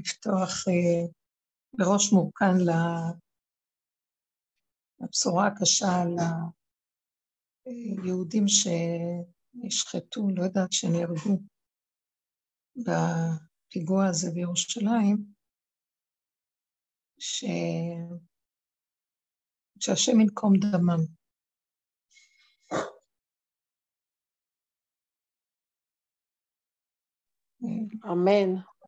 לפתוח אה, בראש מורכן לבשורה הקשה ליהודים שנשחטו, לא יודעת, שנהרגו בפיגוע הזה בירושלים, ש... שהשם ינקום דמם. אמן.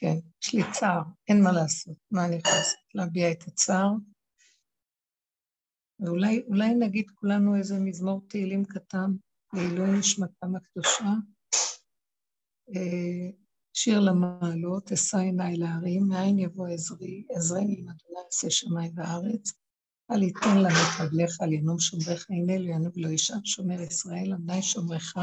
כן, יש לי צער, אין מה לעשות. מה אני יכולה לעשות? להביע את הצער. ואולי נגיד כולנו איזה מזמור תהילים קטן לעילוי נשמתם הקדושה. אה, שיר למעלות, אשא עיניי להרים, מאין יבוא עזרי, עזרני עם אדוני עשה שמיים וארץ. אל יתן לנו חבליך, על ינום שומריך, הנה לו ינוב לא ישב שומר ישראל, עמדי שומרך,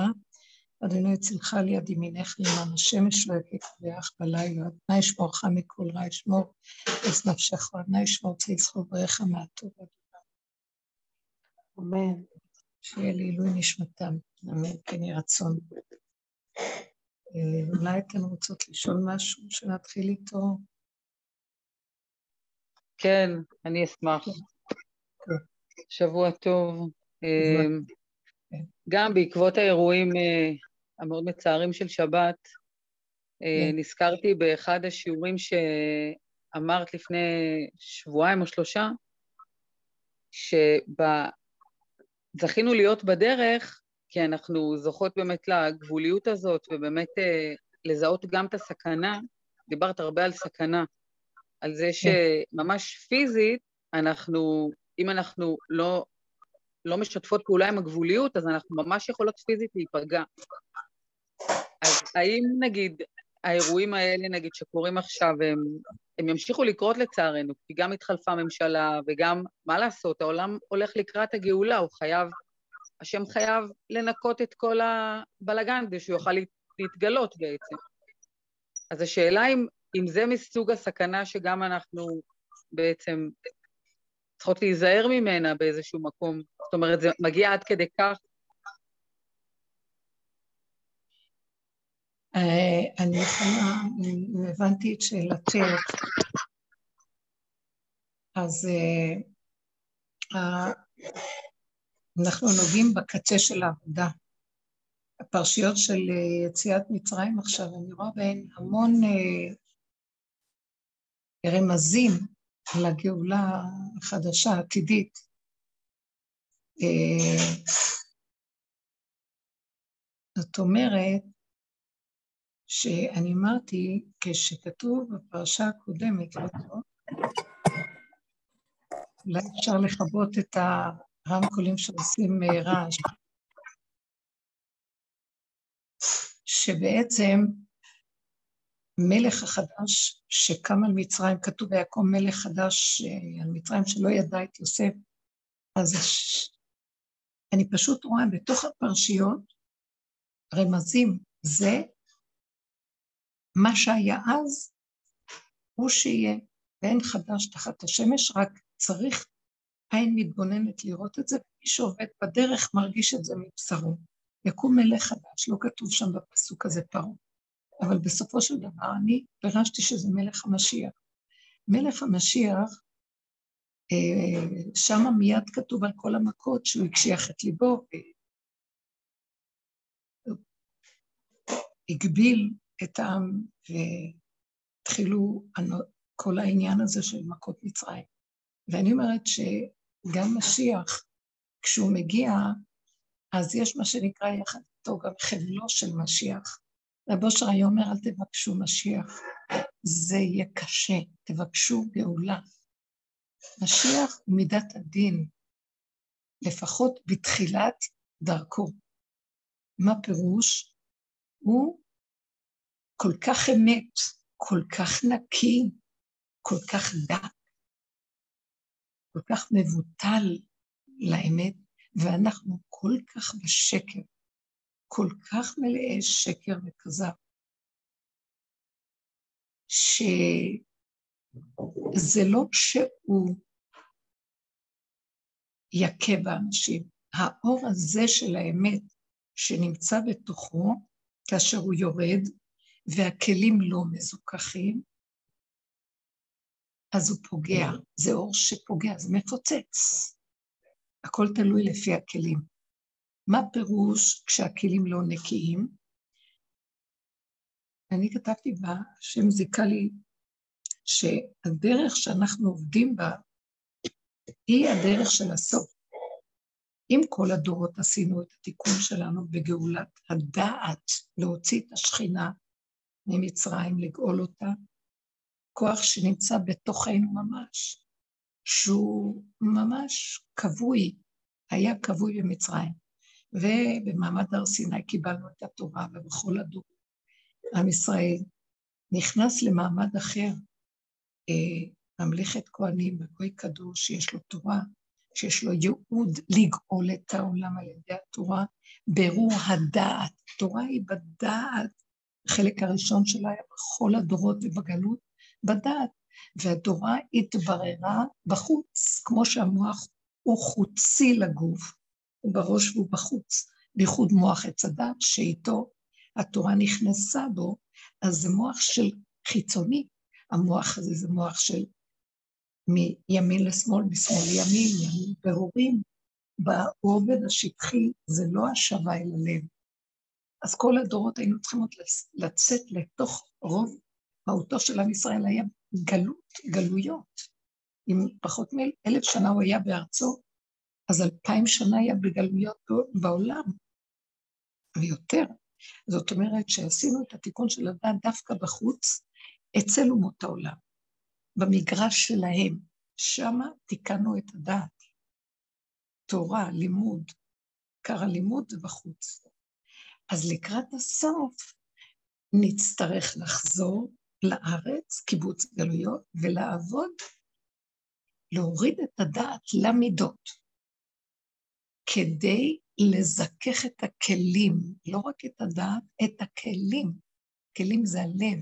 אדוני יצילך על יד ימינך למען השמש לא יקיף ויח בלילה, אדוני ישמורך מכל רע, ישמור את נפשך, אדוני ישמור צייץ חבריך מהטוב אמן. שיהיה לעילוי נשמתם, אמן, כן יהי רצון. אה, אולי אתן רוצות לשאול משהו שנתחיל איתו? כן, אני אשמח. כן. שבוע טוב. אה. גם בעקבות האירועים אה, המאוד מצערים של שבת, כן. נזכרתי באחד השיעורים שאמרת לפני שבועיים או שלושה, שזכינו להיות בדרך כי אנחנו זוכות באמת לגבוליות הזאת, ובאמת אה, לזהות גם את הסכנה. דיברת הרבה על סכנה, על זה כן. שממש פיזית, אנחנו, אם אנחנו לא, לא משתפות פעולה עם הגבוליות, אז אנחנו ממש יכולות פיזית להיפגע. אז האם נגיד האירועים האלה, נגיד, שקורים עכשיו, הם, הם ימשיכו לקרות לצערנו, כי גם התחלפה ממשלה וגם, מה לעשות, העולם הולך לקראת הגאולה, הוא חייב השם חייב לנקות את כל הבלגן כדי שהוא יוכל להתגלות בעצם. אז השאלה אם, אם זה מסוג הסכנה שגם אנחנו בעצם צריכות להיזהר ממנה באיזשהו מקום. זאת אומרת, זה מגיע עד כדי כך. אה, אני יכולה, הבנתי את שאלתך, אז uh, אנחנו נוגעים בקצה של העבודה. הפרשיות של אה, יציאת מצרים עכשיו, אני רואה בהן המון אה, רמזים לגאולה החדשה, העתידית. אה, זאת אומרת, שאני אמרתי, כשכתוב בפרשה הקודמת, לא אולי אפשר לכבות את ה... רמקולים שעושים אה, רעש, שבעצם מלך החדש שקם על מצרים, כתוב ויקום מלך חדש אה, על מצרים שלא ידע את יוסף, אז אני פשוט רואה בתוך הפרשיות רמזים, זה מה שהיה אז, הוא שיהיה, ואין חדש תחת השמש, רק צריך עין מתבוננת לראות את זה, ומי שעובד בדרך מרגיש את זה מבשרו. יקום מלך חדש, לא כתוב שם בפסוק הזה פרעה. אבל בסופו של דבר אני פירשתי שזה מלך המשיח. מלך המשיח, שם מיד כתוב על כל המכות שהוא הקשיח את ליבו, הגביל את העם והתחילו כל העניין הזה של מכות מצרים. ואני אומרת ש... גם משיח, כשהוא מגיע, אז יש מה שנקרא יחד איתו גם חבלו של משיח. רב אושר היה אומר, אל תבקשו משיח, זה יהיה קשה, תבקשו גאולה. משיח הוא מידת הדין, לפחות בתחילת דרכו. מה פירוש? הוא כל כך אמת, כל כך נקי, כל כך דק, כל כך מבוטל לאמת, ואנחנו כל כך בשקר, כל כך מלאי שקר וכזב, שזה לא שהוא יכה באנשים, האור הזה של האמת שנמצא בתוכו, כאשר הוא יורד, והכלים לא מזוכחים, אז הוא פוגע. זה אור שפוגע, זה מפוצץ. הכל תלוי לפי הכלים. מה פירוש כשהכלים לא נקיים? אני כתבתי בה, השם זיכה לי, שהדרך שאנחנו עובדים בה היא הדרך של הסוף. אם כל הדורות עשינו את התיקון שלנו בגאולת הדעת, להוציא את השכינה ממצרים, לגאול אותה, כוח שנמצא בתוכנו ממש, שהוא ממש כבוי, היה כבוי במצרים. ובמעמד הר סיני קיבלנו את התורה, ובכל הדור עם ישראל נכנס למעמד אחר, ממלכת כהנים וגוי קדוש שיש לו תורה, שיש לו ייעוד לגאול את העולם על ידי התורה, ברור הדעת. תורה היא בדעת, החלק הראשון שלה היה בכל הדורות ובגלות, בדעת. והתורה התבררה בחוץ, כמו שהמוח הוא חוצי לגוף, הוא בראש והוא בחוץ, בייחוד מוח עץ הדת, שאיתו התורה נכנסה בו, אז זה מוח של חיצוני, המוח הזה זה מוח של מימין לשמאל, משמאל לימין, ימין פירורים. ברובד השטחי זה לא השבה אל הלב. אז כל הדורות היינו צריכים עוד לצאת לתוך רוב מהותו של עם ישראל היה גלות, גלויות. אם פחות מאלף שנה הוא היה בארצו, אז אלפיים שנה היה בגלויות בעולם, ויותר. זאת אומרת שעשינו את התיקון של הדת דווקא בחוץ, אצל אומות העולם, במגרש שלהם. שמה תיקנו את הדת. תורה, לימוד, עיקר הלימוד זה בחוץ. אז לקראת הסוף נצטרך לחזור לארץ, קיבוץ גלויות, ולעבוד, להוריד את הדעת למידות, כדי לזכך את הכלים, לא רק את הדעת, את הכלים. כלים זה הלב,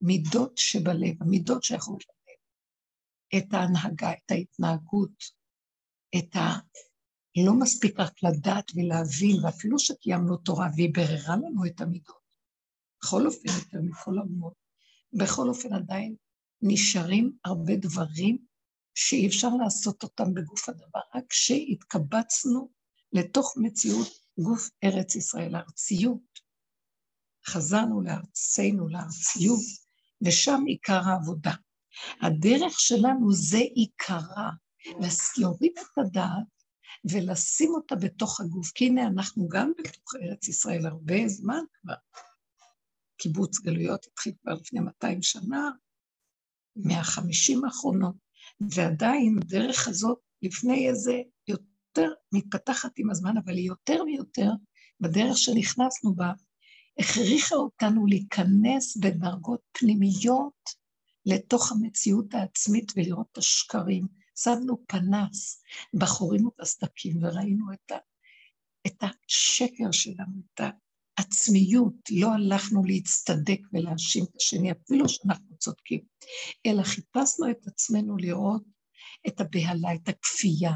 מידות שבלב, המידות שייכות ללב. את ההנהגה, את ההתנהגות, את ה... לא מספיק רק לדעת ולהבין, ואפילו שקיימנו תורה והיא בררה לנו את המידות. בכל אופן, יותר מכל האומות, בכל אופן עדיין נשארים הרבה דברים שאי אפשר לעשות אותם בגוף הדבר, רק כשהתקבצנו לתוך מציאות גוף ארץ ישראל, ארציות. חזרנו לארצנו, לארציות, ושם עיקר העבודה. הדרך שלנו זה עיקרה, להוריד את הדעת ולשים אותה בתוך הגוף, כי הנה אנחנו גם בתוך ארץ ישראל הרבה זמן כבר. קיבוץ גלויות התחיל כבר לפני 200 שנה, 150 האחרונות, ועדיין הדרך הזאת לפני איזה יותר מתפתחת עם הזמן, אבל היא יותר ויותר בדרך שנכנסנו בה, הכריחה אותנו להיכנס בדרגות פנימיות לתוך המציאות העצמית ולראות את השקרים. שמנו פנס בחורים ובסדקים וראינו את, ה, את השקר שלנו, את העצמיות. לא הלכנו להצטדק ולהאשים את השני, אפילו שאנחנו צודקים, אלא חיפשנו את עצמנו לראות את הבהלה, את הכפייה,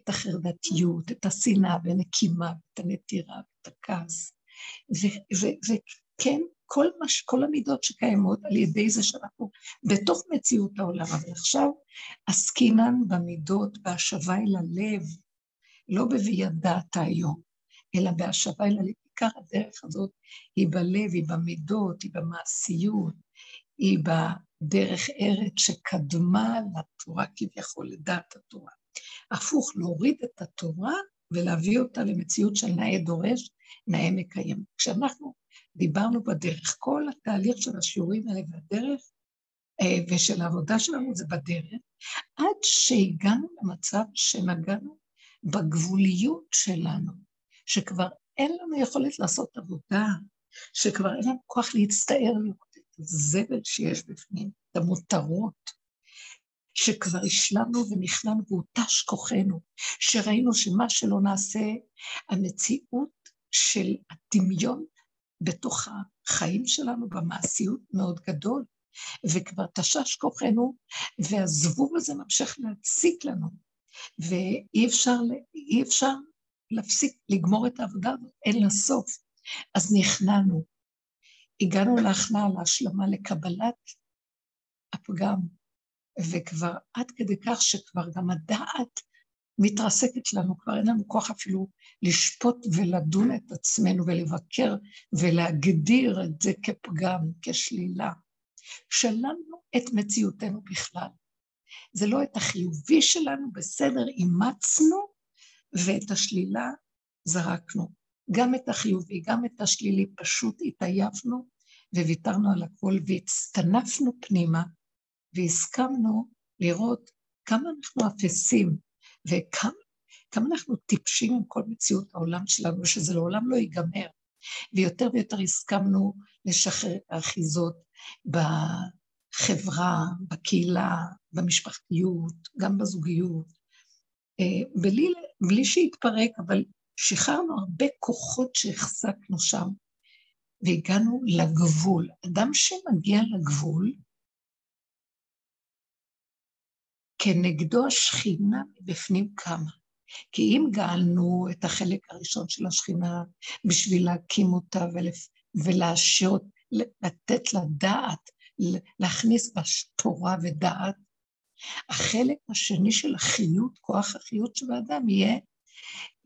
את החרדתיות, את השנאה ונקימה, את הנטירה, את הכעס. וכן, כל, מש, כל המידות שקיימות על ידי זה שאנחנו בתוך מציאות העולם, אבל עכשיו עסקינן במידות, בהשבה אל הלב, לא ב"וידעת היום", אלא בהשבה אל הלב. עיקר הדרך הזאת היא בלב, היא במידות, היא במעשיות, היא בדרך ארץ שקדמה לתורה כביכול, לדעת התורה. הפוך, להוריד את התורה ולהביא אותה למציאות של נאה דורש, נאה מקיים. כשאנחנו דיברנו בדרך, כל התהליך של השיעורים האלה והדרך, אה, ושל העבודה שלנו זה בדרך, עד שהגענו למצב שנגענו בגבוליות שלנו, שכבר אין לנו יכולת לעשות עבודה, שכבר אין לנו כוח להצטער לראות את הזבל שיש בפנים, את המותרות, שכבר השלמנו ונכנענו והותש כוחנו, שראינו שמה שלא נעשה, המציאות של הדמיון בתוך החיים שלנו במעשיות מאוד גדול, וכבר תשש כוחנו, והזבוב הזה ממשיך להציק לנו, ואי אפשר, אפשר להפסיק, לגמור את העבודה הזאת, אין לה סוף. אז נכנענו. הגענו להכנעה, להשלמה, לקבלת הפגם, וכבר עד כדי כך שכבר גם הדעת מתרסקת לנו, כבר אין לנו כוח אפילו לשפוט ולדון את עצמנו ולבקר ולהגדיר את זה כפגם, כשלילה. שללנו את מציאותנו בכלל. זה לא את החיובי שלנו, בסדר, אימצנו, ואת השלילה זרקנו. גם את החיובי, גם את השלילי, פשוט התעייפנו וויתרנו על הכל והצטנפנו פנימה והסכמנו לראות כמה אנחנו אפסים וכמה אנחנו טיפשים עם כל מציאות העולם שלנו, שזה לעולם לא ייגמר. ויותר ויותר הסכמנו לשחרר את האחיזות בחברה, בקהילה, במשפחתיות, גם בזוגיות, אה, בלי, בלי שיתפרק, אבל שחררנו הרבה כוחות שהחזקנו שם, והגענו לגבול. אדם שמגיע לגבול, כנגדו השכינה מבפנים קמה. כי אם גאלנו את החלק הראשון של השכינה בשביל להקים אותה. ולאשר, לתת לה דעת, להכניס בה תורה ודעת, החלק השני של החיות, כוח החיות שבאדם, יהיה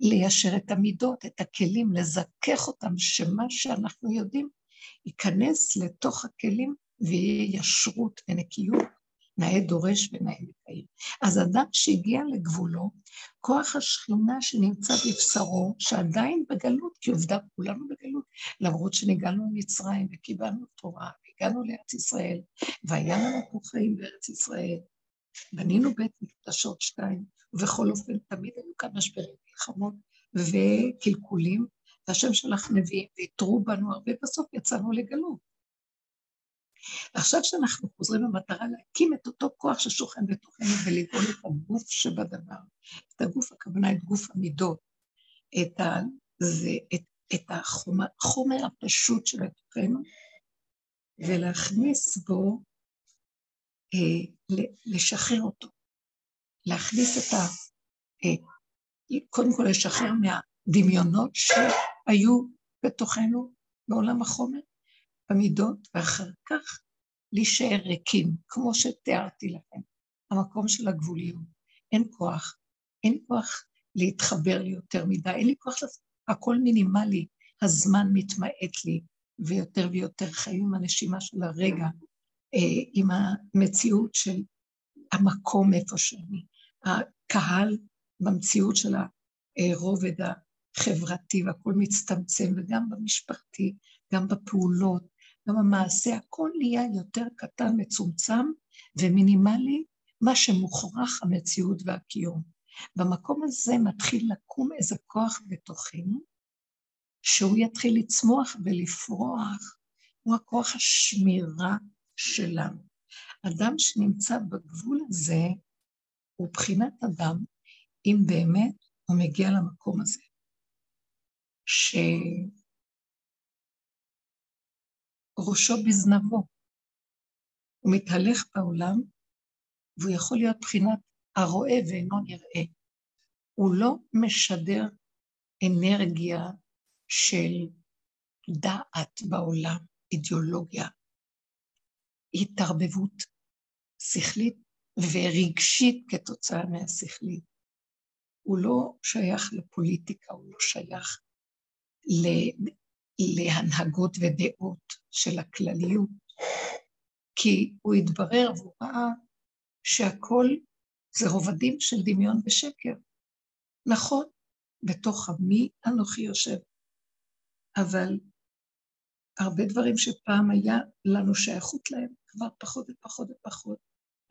ליישר את המידות, את הכלים, לזכך אותם, שמה שאנחנו יודעים ייכנס לתוך הכלים ויהיה ישרות ונקיות, נאה דורש ונאה מקיים. אז אדם שהגיע לגבולו, כוח השכינה שנמצא בבשרו, שעדיין בגלות, כי עובדה כולנו בגלות, למרות שניגענו ממצרים וקיבלנו תורה, והגענו לארץ ישראל, והיה לנו פה חיים בארץ ישראל, בנינו בית מקדשות שתיים, ובכל אופן תמיד היו כאן משברים, מלחמות וקלקולים, והשם שלח נביאים והתרו בנו הרבה, בסוף יצאנו לגלות. ועכשיו שאנחנו חוזרים במטרה להקים את אותו כוח ששוכן בתוכנו ולגאול את הגוף שבדבר, את הגוף, הכוונה את גוף המידות, את, ה, זה, את, את החומר, החומר הפשוט שבתוכנו, ולהכניס בו אה, לשחרר אותו, להכניס את ה... אה, קודם כל לשחרר מהדמיונות שהיו בתוכנו בעולם החומר, במידות, ואחר כך להישאר ריקים, כמו שתיארתי לכם, המקום של הגבוליות. אין כוח, אין כוח להתחבר לי יותר מדי, אין לי כוח, הכל מינימלי, הזמן מתמעט לי, ויותר ויותר חיים עם הנשימה של הרגע, אה, עם המציאות של המקום איפה שאני. הקהל במציאות של הרובד החברתי, והכל מצטמצם, וגם במשפחתי, גם בפעולות, גם המעשה, הכל נהיה יותר קטן, מצומצם ומינימלי, מה שמוכרח המציאות והקיום. במקום הזה מתחיל לקום איזה כוח בתוכנו, שהוא יתחיל לצמוח ולפרוח, הוא הכוח השמירה שלנו. אדם שנמצא בגבול הזה הוא בחינת אדם, אם באמת הוא מגיע למקום הזה, שראשו בזנבו, הוא מתהלך בעולם, והוא יכול להיות בחינת הרואה ואינו נראה. הוא לא משדר אנרגיה של דעת בעולם, אידיאולוגיה, התערבבות שכלית ורגשית כתוצאה מהשכלית. הוא לא שייך לפוליטיקה, הוא לא שייך להנהגות ודעות של הכלליות, כי הוא התברר והוא ראה שהכל זה רובדים של דמיון ושקר. נכון, בתוך עמי אנוכי יושב, אבל הרבה דברים שפעם היה לנו שייכות להם, כבר פחות ופחות ופחות.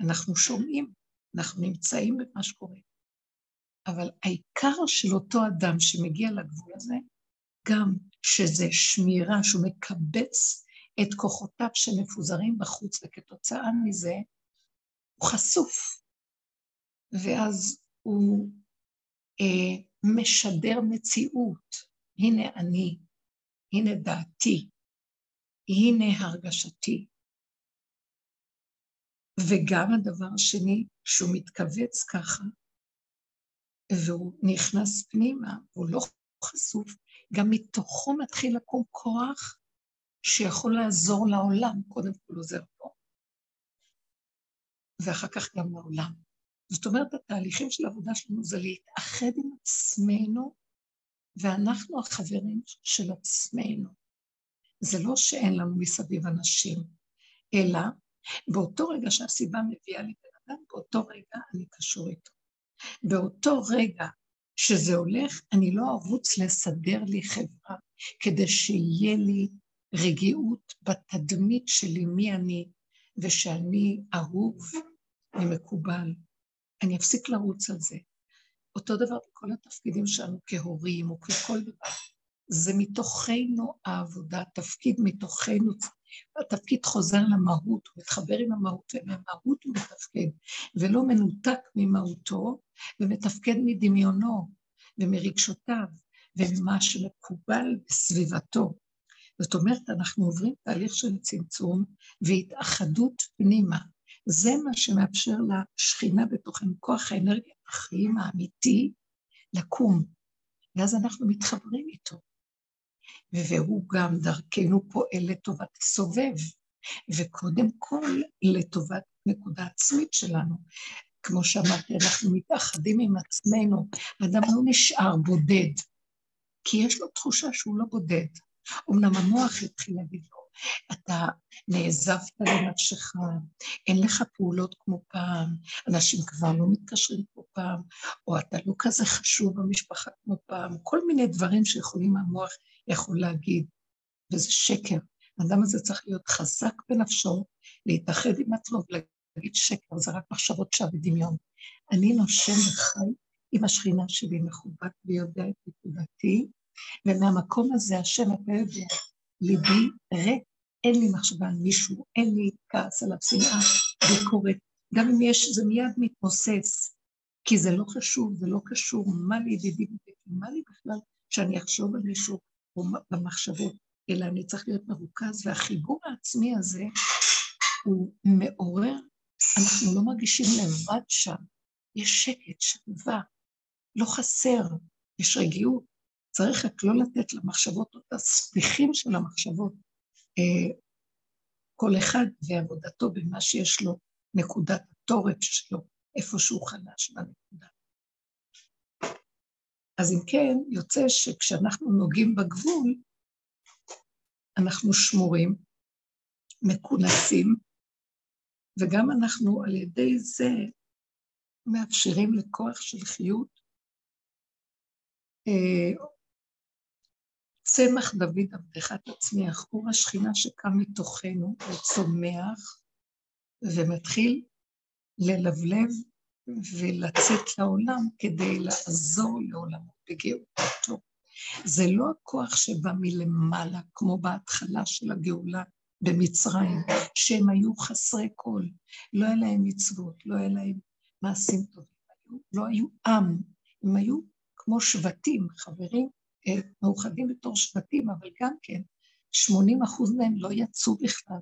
אנחנו שומעים, אנחנו נמצאים במה שקורה. אבל העיקר של אותו אדם שמגיע לגבול הזה, גם שזה שמירה, שהוא מקבץ את כוחותיו שמפוזרים בחוץ, וכתוצאה מזה הוא חשוף. ואז הוא אה, משדר מציאות. הנה אני, הנה דעתי, הנה הרגשתי. וגם הדבר השני, שהוא מתכווץ ככה, והוא נכנס פנימה, הוא לא חשוף, גם מתוכו מתחיל לקום כוח שיכול לעזור לעולם, קודם כל עוזר פה, ואחר כך גם לעולם. זאת אומרת, התהליכים של העבודה שלנו זה להתאחד עם עצמנו, ואנחנו החברים של עצמנו. זה לא שאין לנו מסביב אנשים, אלא באותו רגע שהסיבה מביאה לי בן אדם, באותו רגע אני קשור איתו. באותו רגע שזה הולך, אני לא ארוץ לסדר לי חברה כדי שיהיה לי רגיעות בתדמית שלי מי אני, ושאני אהוב ומקובל. אני אפסיק לרוץ על זה. אותו דבר בכל התפקידים שלנו כהורים או ככל דבר. זה מתוכנו העבודה, תפקיד מתוכנו. התפקיד חוזר למהות, הוא מתחבר עם המהות, ומהמהות הוא מתפקד, ולא מנותק ממהותו, ומתפקד מדמיונו, ומרגשותיו, וממה שמקובל בסביבתו. זאת אומרת, אנחנו עוברים תהליך של צמצום והתאחדות פנימה. זה מה שמאפשר לשכינה בתוכנו, כוח האנרגיה החיים האמיתי, לקום. ואז אנחנו מתחברים איתו. והוא גם דרכנו פועל לטובת הסובב, וקודם כל לטובת נקודה עצמית שלנו. כמו שאמרתי, אנחנו מתאחדים עם עצמנו, אדם לא נשאר בודד, כי יש לו תחושה שהוא לא בודד. אמנם המוח יתחיל להגיד לו, אתה נעזבת לנפשך, אין לך פעולות כמו פעם, אנשים כבר לא מתקשרים כמו פעם, או אתה לא כזה חשוב במשפחה כמו פעם, כל מיני דברים שיכולים המוח יכול להגיד, וזה שקר. האדם הזה צריך להיות חזק בנפשו, להתאחד עם עצמו ולהגיד שקר, זה רק מחשבות שווא ודמיון. אני נושם וחי עם השכינה שלי מכובד ויודע את נקודתי, ומהמקום הזה, השם, אתה יודע, ליבי ריק, אין לי מחשבה על מישהו, אין לי כעס עליו, שנאה, ביקורת. גם אם יש, זה מיד מתמוסס, כי זה לא חשוב, זה לא קשור, מה לי ידידי, מה לי בכלל שאני אחשוב על מישהו או במחשבות, אלא אני צריך להיות מרוכז, והחיבור העצמי הזה הוא מעורר, אנחנו לא מרגישים לבד שם, יש שקט, שלווה, לא חסר, יש רגיעות, צריך רק לא לתת למחשבות, את הספיחים של המחשבות, אה, כל אחד ועבודתו במה שיש לו, נקודת התורף שלו, איפה שהוא חלש בנקודה. אז אם כן, יוצא שכשאנחנו נוגעים בגבול, אנחנו שמורים, מכונסים, וגם אנחנו על ידי זה מאפשרים לכוח של חיות. אה, צמח דוד עבדך תצמיח, אור השכינה שקם מתוכנו וצומח ומתחיל ללבלב ולצאת לעולם כדי לעזור לעולמו בגאולתו. זה לא הכוח שבא מלמעלה, כמו בהתחלה של הגאולה במצרים, שהם היו חסרי כל, לא היה להם מצוות, לא היה להם מעשים טובים, לא היו עם, הם היו כמו שבטים, חברים אה, מאוחדים בתור שבטים, אבל גם כן, 80 אחוז מהם לא יצאו בכלל.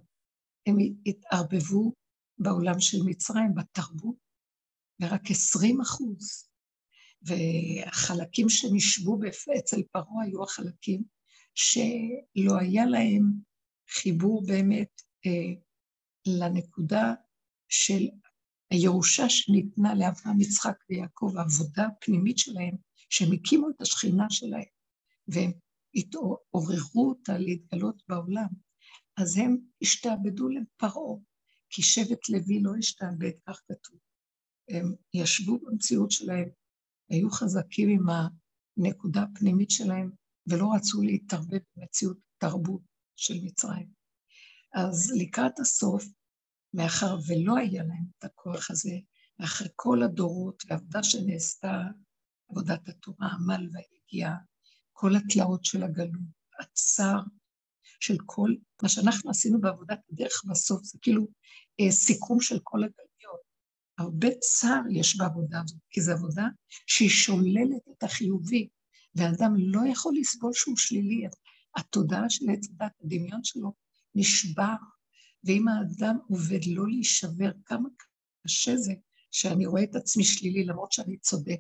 הם התערבבו בעולם של מצרים, בתרבות, ורק 20 אחוז. והחלקים שנשבו אצל פרעה היו החלקים שלא היה להם חיבור באמת אה, לנקודה של הירושה שניתנה לאברהם, יצחק ויעקב, העבודה הפנימית שלהם, שהם הקימו את השכינה שלהם. והם התעוררו אותה להתגלות בעולם, אז הם השתעבדו לפרעה, כי שבט לוי לא השתעבד, כך כתוב. הם ישבו במציאות שלהם, היו חזקים עם הנקודה הפנימית שלהם, ולא רצו להתערבב במציאות תרבות של מצרים. אז לקראת הסוף, מאחר ולא היה להם את הכוח הזה, ואחרי כל הדורות והעבודה שנעשתה, עבודת התורה, עמל והגיעה, כל התלאות של הגלות, הצער של כל, מה שאנחנו עשינו בעבודת הדרך בסוף, זה כאילו אה, סיכום של כל הגלויות. הרבה צער יש בעבודה הזאת, כי זו עבודה שהיא שוללת את החיובי, והאדם לא יכול לסבול שהוא שלילי. התודעה של עץ הדת, הדמיון שלו, נשבר, ואם האדם עובד לא להישבר, כמה קשה זה שאני רואה את עצמי שלילי למרות שאני צודק.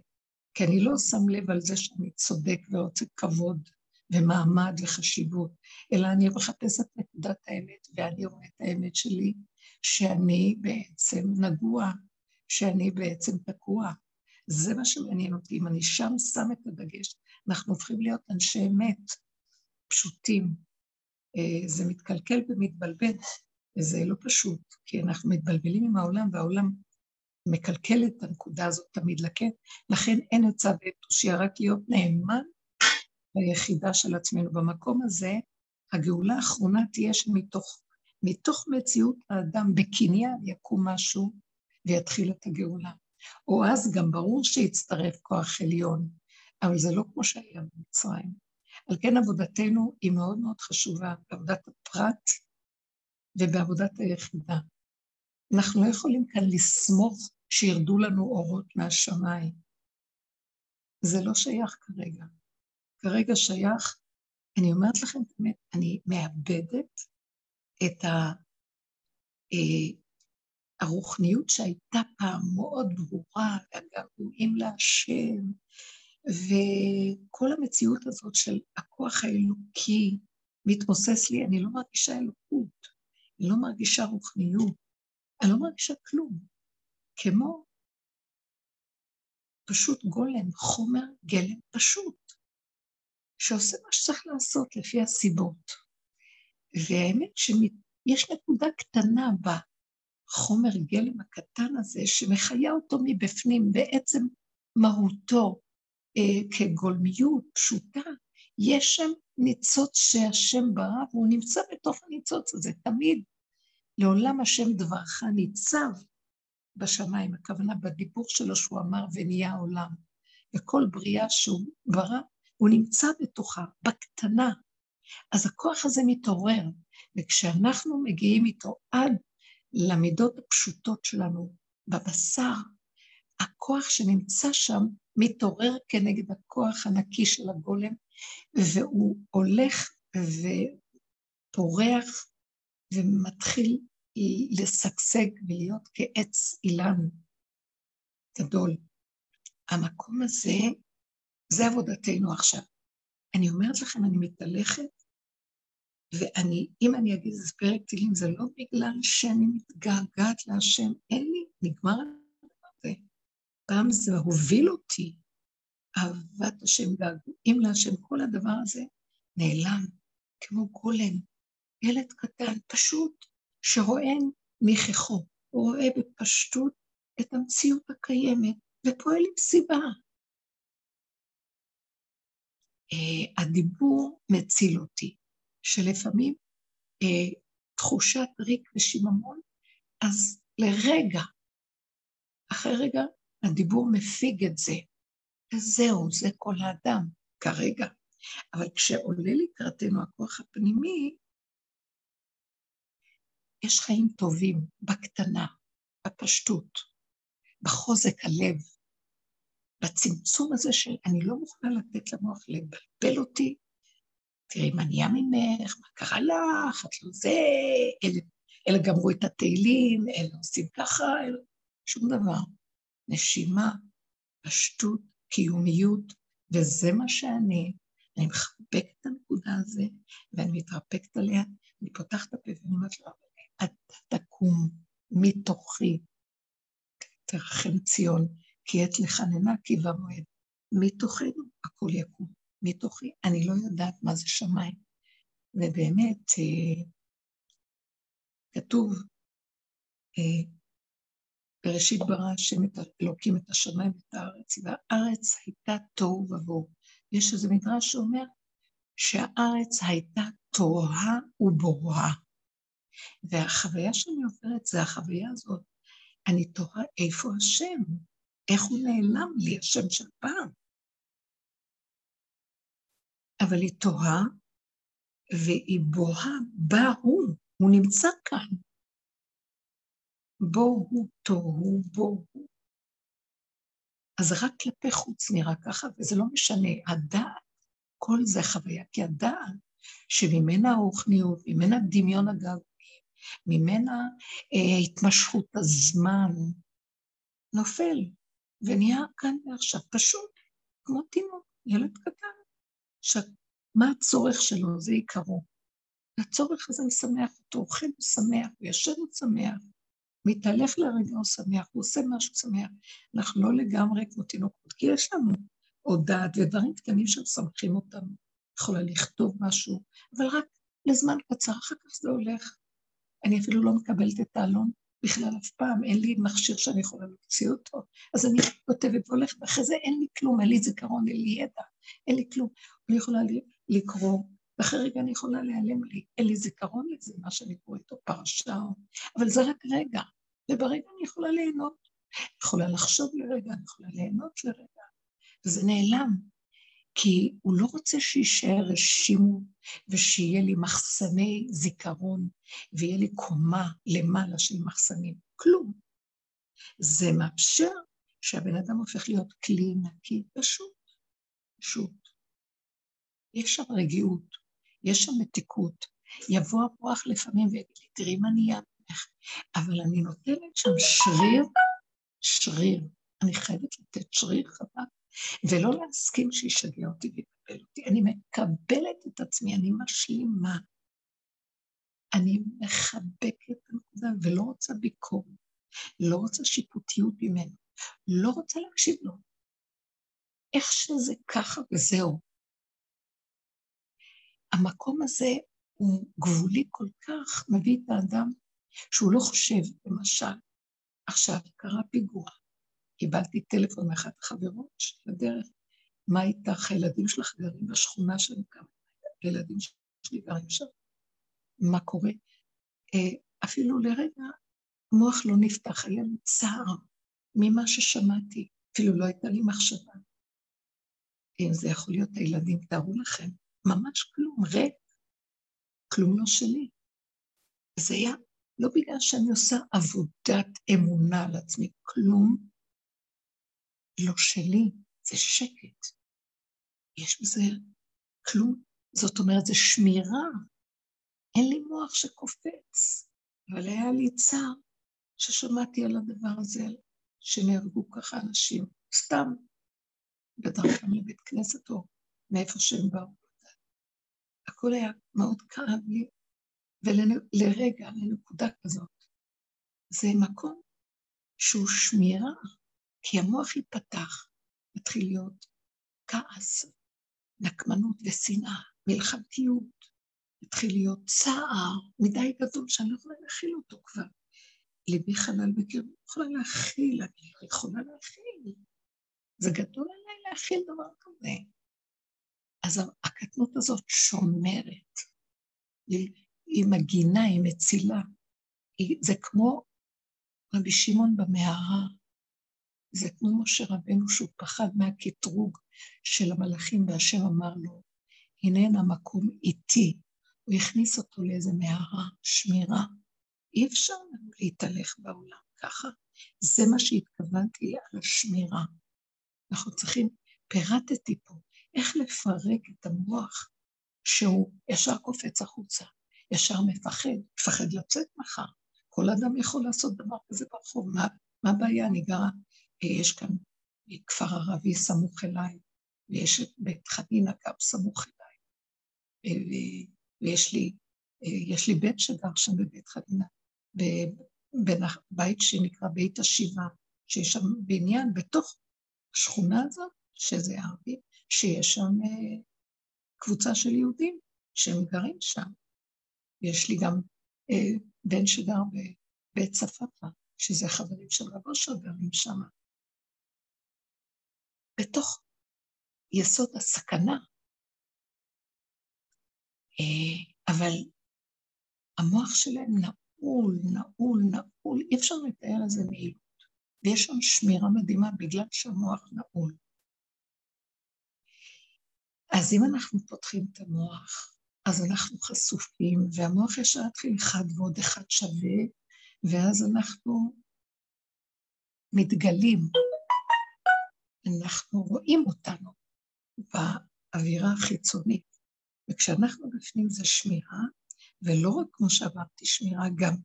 כי אני לא שם לב על זה שאני צודק ורוצה כבוד ומעמד וחשיבות, אלא אני מחפשת נקודת האמת, ואני רואה את האמת שלי, שאני בעצם נגוע, שאני בעצם תקוע. זה מה שמעניין אותי. אם אני שם שם את הדגש, אנחנו הופכים להיות אנשי אמת, פשוטים. אה, זה מתקלקל ומתבלבל, וזה לא פשוט, כי אנחנו מתבלבלים עם העולם, והעולם מקלקל את הנקודה הזאת תמיד לכן. לכן אין עצה ואין תושייה, רק להיות נאמן ליחידה של עצמנו. במקום הזה, הגאולה האחרונה תהיה שמתוך מתוך מציאות האדם בקניין יקום משהו ויתחיל את הגאולה. או אז גם ברור שיצטרף כוח עליון, אבל זה לא כמו שהיה במצרים. על כן עבודתנו היא מאוד מאוד חשובה, בעבודת הפרט ובעבודת היחידה. אנחנו לא יכולים כאן לסמוך שירדו לנו אורות מהשמיים. זה לא שייך כרגע. כרגע שייך, אני אומרת לכם באמת, אני מאבדת את ה... הרוחניות שהייתה פעם מאוד ברורה, והגעגועים להשם, וכל המציאות הזאת של הכוח האלוקי מתמוסס לי, אני לא מרגישה אלוקות, אני לא מרגישה רוחניות, אני לא מרגישה כלום. כמו פשוט גולם, חומר גלם פשוט, שעושה מה שצריך לעשות לפי הסיבות. והאמת שיש נקודה קטנה בחומר גלם הקטן הזה, שמחיה אותו מבפנים, בעצם מהותו אה, כגולמיות פשוטה, יש שם ניצוץ שהשם ברא, והוא נמצא בתוך הניצוץ הזה, תמיד. לעולם השם דברך ניצב בשמיים, הכוונה בדיבור שלו שהוא אמר ונהיה עולם. וכל בריאה שהוא ברא, הוא נמצא בתוכה, בקטנה. אז הכוח הזה מתעורר, וכשאנחנו מגיעים איתו עד למידות הפשוטות שלנו בבשר, הכוח שנמצא שם מתעורר כנגד הכוח הנקי של הגולם, והוא הולך ופורח ומתחיל לשגשג ולהיות כעץ אילן גדול. המקום הזה, זה עבודתנו עכשיו. אני אומרת לכם, אני מתהלכת, ואני, אם אני אגיד איזה פרק תהילים, זה לא בגלל שאני מתגעגעת להשם, אין לי, נגמר הדבר הזה. פעם זה הוביל אותי, אהבת השם, געגועים להשם, כל הדבר הזה נעלם, כמו גולם, ילד קטן, פשוט, שרואה ניחכו, הוא רואה בפשטות את המציאות הקיימת ופועל עם סיבה. Uh, הדיבור מציל אותי, שלפעמים uh, תחושת ריק ושיממון, אז לרגע, אחרי רגע, הדיבור מפיג את זה, וזהו, זה כל האדם, כרגע. אבל כשעולה לקראתנו הכוח הפנימי, יש חיים טובים בקטנה, בפשטות, בחוזק הלב, בצמצום הזה של אני לא מוכנה לתת למוח לבלבל אותי, תראי מה נהיה ממך, מה קרה לך, את לא זה, אלה, אלה גמרו את התהילים, אלה עושים ככה, אלה, שום דבר. נשימה, פשטות, קיומיות, וזה מה שאני. אני מחבקת את הנקודה הזו, ואני מתרפקת עליה, אני פותחת את הפה ואני אומרת לו, אתה תקום מתוכי, תרחם ציון, כי עת לחננה כי במועד. מתוכנו הכל יקום, מתוכי. אני לא יודעת מה זה שמיים. ובאמת, אה, כתוב, אה, בראשית ברא השם את אלוקים את השמיים ואת הארץ, והארץ הייתה תוהו ובוהו. יש איזה מדרש שאומר שהארץ הייתה תוהה ובוהה. והחוויה שאני עוברת זה החוויה הזאת. אני תוהה איפה השם, איך הוא נעלם לי, השם של פעם. אבל היא תוהה, והיא בוהה בה הוא, הוא נמצא כאן. בו הוא תוהו, בו הוא. אז רק כלפי חוץ נראה ככה, וזה לא משנה. הדעת, כל זה חוויה, כי הדעת שממנה הרוחניות, ממנה דמיון הגב, ממנה אה, התמשכות הזמן, נופל ונהיה כאן ועכשיו, פשוט כמו תינוק, ילד קטן, מה הצורך שלו, זה עיקרו. הצורך הזה משמח אותו, אוכל הוא שמח, הוא ישן הוא שמח, מתהלך לרגע הוא שמח, הוא עושה משהו שמח. אנחנו לא לגמרי כמו תינוקות, כי יש לנו עוד דעת ודברים קטנים שמשמחים אותנו. יכולה לכתוב משהו, אבל רק לזמן קצר, אחר כך זה הולך. אני אפילו לא מקבלת את העלון בכלל אף פעם, אין לי מכשיר שאני יכולה להוציא אותו, אז אני כותבת והולכת, ואחרי זה אין לי כלום, אין לי זיכרון, אין לי ידע, אין לי כלום. אני יכולה לקרוא, ואחרי רגע אני יכולה להיעלם לי, אין לי זיכרון לזה, מה שאני קוראת או פרשה, אבל זה רק רגע, וברגע אני יכולה ליהנות. אני יכולה לחשוב לרגע, אני יכולה ליהנות לרגע, וזה נעלם. כי הוא לא רוצה שיישאר רשימו ושיהיה לי מחסני זיכרון ויהיה לי קומה למעלה של מחסנים, כלום. זה מאפשר שהבן אדם הופך להיות כלי נקי פשוט, פשוט. יש שם רגיעות, יש שם מתיקות. יבוא המוח לפעמים ויגיד לי, תראי מה נהיה ממך, אבל אני נותנת שם שריר, שריר. אני חייבת לתת שריר חזק ולא להסכים שישגע אותי ויקבל אותי. אני מקבלת את עצמי, אני משלימה. אני מחבקת את הנקודה ולא רוצה ביקורת, לא רוצה שיפוטיות ממנו, לא רוצה להקשיב לו. איך שזה ככה וזהו. המקום הזה הוא גבולי כל כך, מביא את האדם שהוא לא חושב, למשל, עכשיו קרה פיגוע, קיבלתי טלפון מאחת החברות של הדרך, מה איתך, הילדים שלך גרים בשכונה שלנו כמה, הילדים שלי גרים שם, מה קורה? אה, אפילו לרגע המוח לא נפתח, היה לי צער ממה ששמעתי, אפילו לא הייתה לי מחשבה. אם זה יכול להיות הילדים, תארו לכם, ממש כלום, ריק, כלום לא שלי. זה היה לא בגלל שאני עושה עבודת אמונה על עצמי, כלום לא שלי, זה שקט. יש בזה כלום, זאת אומרת, זה שמירה. אין לי מוח שקופץ, אבל היה לי צער ששמעתי על הדבר הזה, שנהרגו ככה אנשים, סתם, בדרכם לבית כנסת או מאיפה שהם באו. הכל היה מאוד כאב לי, ולרגע, לנקודה כזאת, זה מקום שהוא שמירה כי המוח ייפתח, מתחיל להיות כעס, נקמנות ושנאה, מלחמתיות, מתחיל להיות צער מדי גדול שאני לא יכולה להכיל אותו כבר. ליבי חלל בקרבי, לא יכולה להכיל, אני לא יכולה להכיל. זה גדול עליי להכיל דבר כזה. אז הקטנות הזאת שומרת, היא, היא מגינה, היא מצילה. היא, זה כמו רבי שמעון במערה, זה כמו משה רבנו שהוא פחד מהקטרוג של המלאכים, והשם אמר לו, הננה מקום איתי. הוא הכניס אותו לאיזה מערה, שמירה. אי אפשר לנו להתהלך בעולם ככה. זה מה שהתכוונתי על השמירה. אנחנו צריכים, פירטתי פה, איך לפרק את המוח שהוא ישר קופץ החוצה, ישר מפחד, מפחד לצאת מחר. כל אדם יכול לעשות דבר כזה ברחוב, מה, מה הבעיה? אני גרה יש כאן כפר ערבי סמוך אליי, ויש את בית חנינה גם סמוך אליי, ויש לי, יש לי בית שגר שם בבית חנינה, בבית שנקרא בית השיבה, שיש שם בניין בתוך השכונה הזאת, שזה ערבי, שיש שם אה, קבוצה של יהודים שהם גרים שם. יש לי גם אה, בן שגר בבית צפפה, שזה חברים של רב אושר גרים שם. בתוך יסוד הסכנה. אה, אבל המוח שלהם נעול, נעול, נעול, אי אפשר לתאר איזה מעילות. ויש שם שמירה מדהימה בגלל שהמוח נעול. אז אם אנחנו פותחים את המוח, אז אנחנו חשופים, והמוח ישר יתחיל אחד ועוד אחד שווה, ואז אנחנו מתגלים. אנחנו רואים אותנו באווירה החיצונית. וכשאנחנו בפנים זה שמירה, ולא רק, כמו שאמרתי, שמירה, גם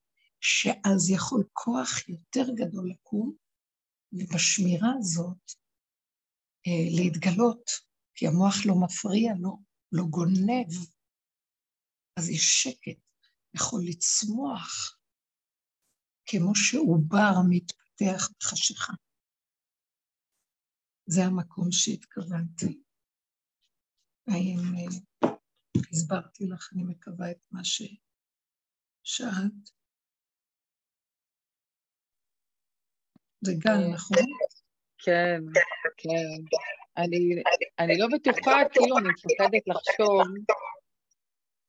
שאז יכול כוח יותר גדול לקום, ובשמירה הזאת אה, להתגלות, כי המוח לא מפריע לו, לא גונב, אז יש שקט, יכול לצמוח, כמו שעובר מתפתח בחשיכה. זה המקום שהתכוונתי. האם אה, הסברתי לך, אני מקווה את מה ששאלת? זה גל, כן. נכון? כן, כן. אני, אני לא בטוחה, כאילו, אני מפחדת לחשוב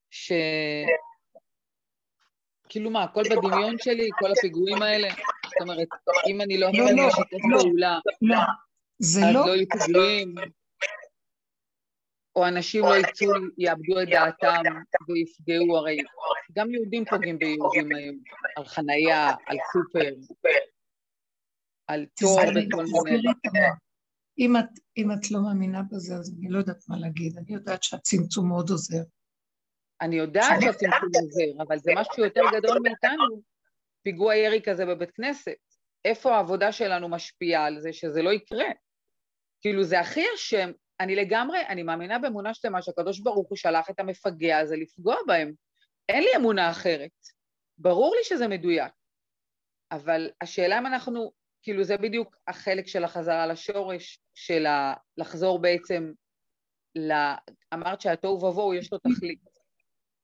ש... כאילו מה, הכל בדמיון שלי, כל הפיגועים האלה? זאת אומרת, אם אני לא לא, לא, פעולה, לא, זה לא... לא פיגועים, או אנשים לא יצאו, יאבדו את דעתם ויפגעו, הרי גם יהודים פוגעים ביהודים היום, על חנייה, על סופר, על תור וכל מיני... אם את, אם את לא מאמינה בזה, אז אני לא יודעת מה להגיד. אני יודעת שהצמצום מאוד עוזר. אני יודעת שהצמצום עוזר, אבל זה משהו יותר גדול מאיתנו, פיגוע ירי כזה בבית כנסת. איפה העבודה שלנו משפיעה על זה שזה לא יקרה? כאילו, זה הכי אשם. אני לגמרי, אני מאמינה באמונה שלמה שהקדוש ברוך הוא שלח את המפגע הזה לפגוע בהם. אין לי אמונה אחרת. ברור לי שזה מדויק. אבל השאלה אם אנחנו כאילו זה בדיוק החלק של החזרה לשורש, של ה... לחזור בעצם, ל... אמרת שהתוהו ובוהו יש לו תכלית.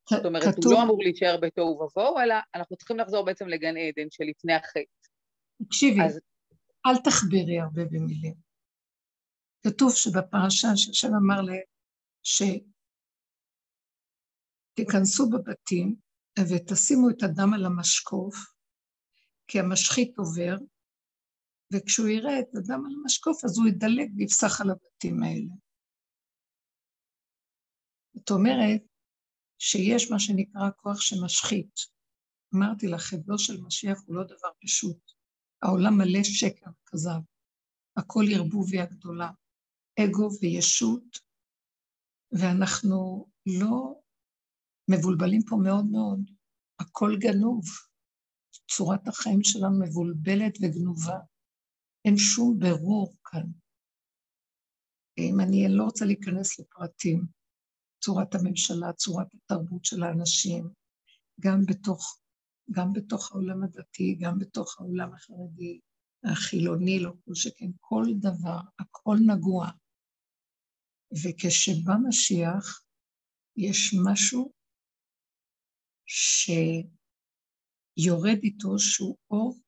זאת אומרת, כתוב... הוא לא אמור להישאר בתוהו ובוהו, אלא אנחנו צריכים לחזור בעצם לגן עדן שלפני החטא. תקשיבי, אז... אל תכבירי הרבה במילים. כתוב שבפרשה שהשם אמר להם שתיכנסו בבתים ותשימו את הדם על המשקוף, כי המשחית עובר, וכשהוא יראה את הדם על המשקוף, אז הוא ידלג ויפסח על הבתים האלה. זאת אומרת שיש מה שנקרא כוח שמשחית. אמרתי לך, חבלו של משיח הוא לא דבר פשוט. העולם מלא שקר וכזב. הכל ערבוביה גדולה. אגו וישות, ואנחנו לא מבולבלים פה מאוד מאוד. הכל גנוב. צורת החיים שלנו מבולבלת וגנובה. אין שום ברור כאן. אם אני לא רוצה להיכנס לפרטים, צורת הממשלה, צורת התרבות של האנשים, גם בתוך, גם בתוך העולם הדתי, גם בתוך העולם החרדי, החילוני, לא כל שכן, כל דבר, הכל נגוע. וכשבא משיח, יש משהו שיורד איתו שהוא אור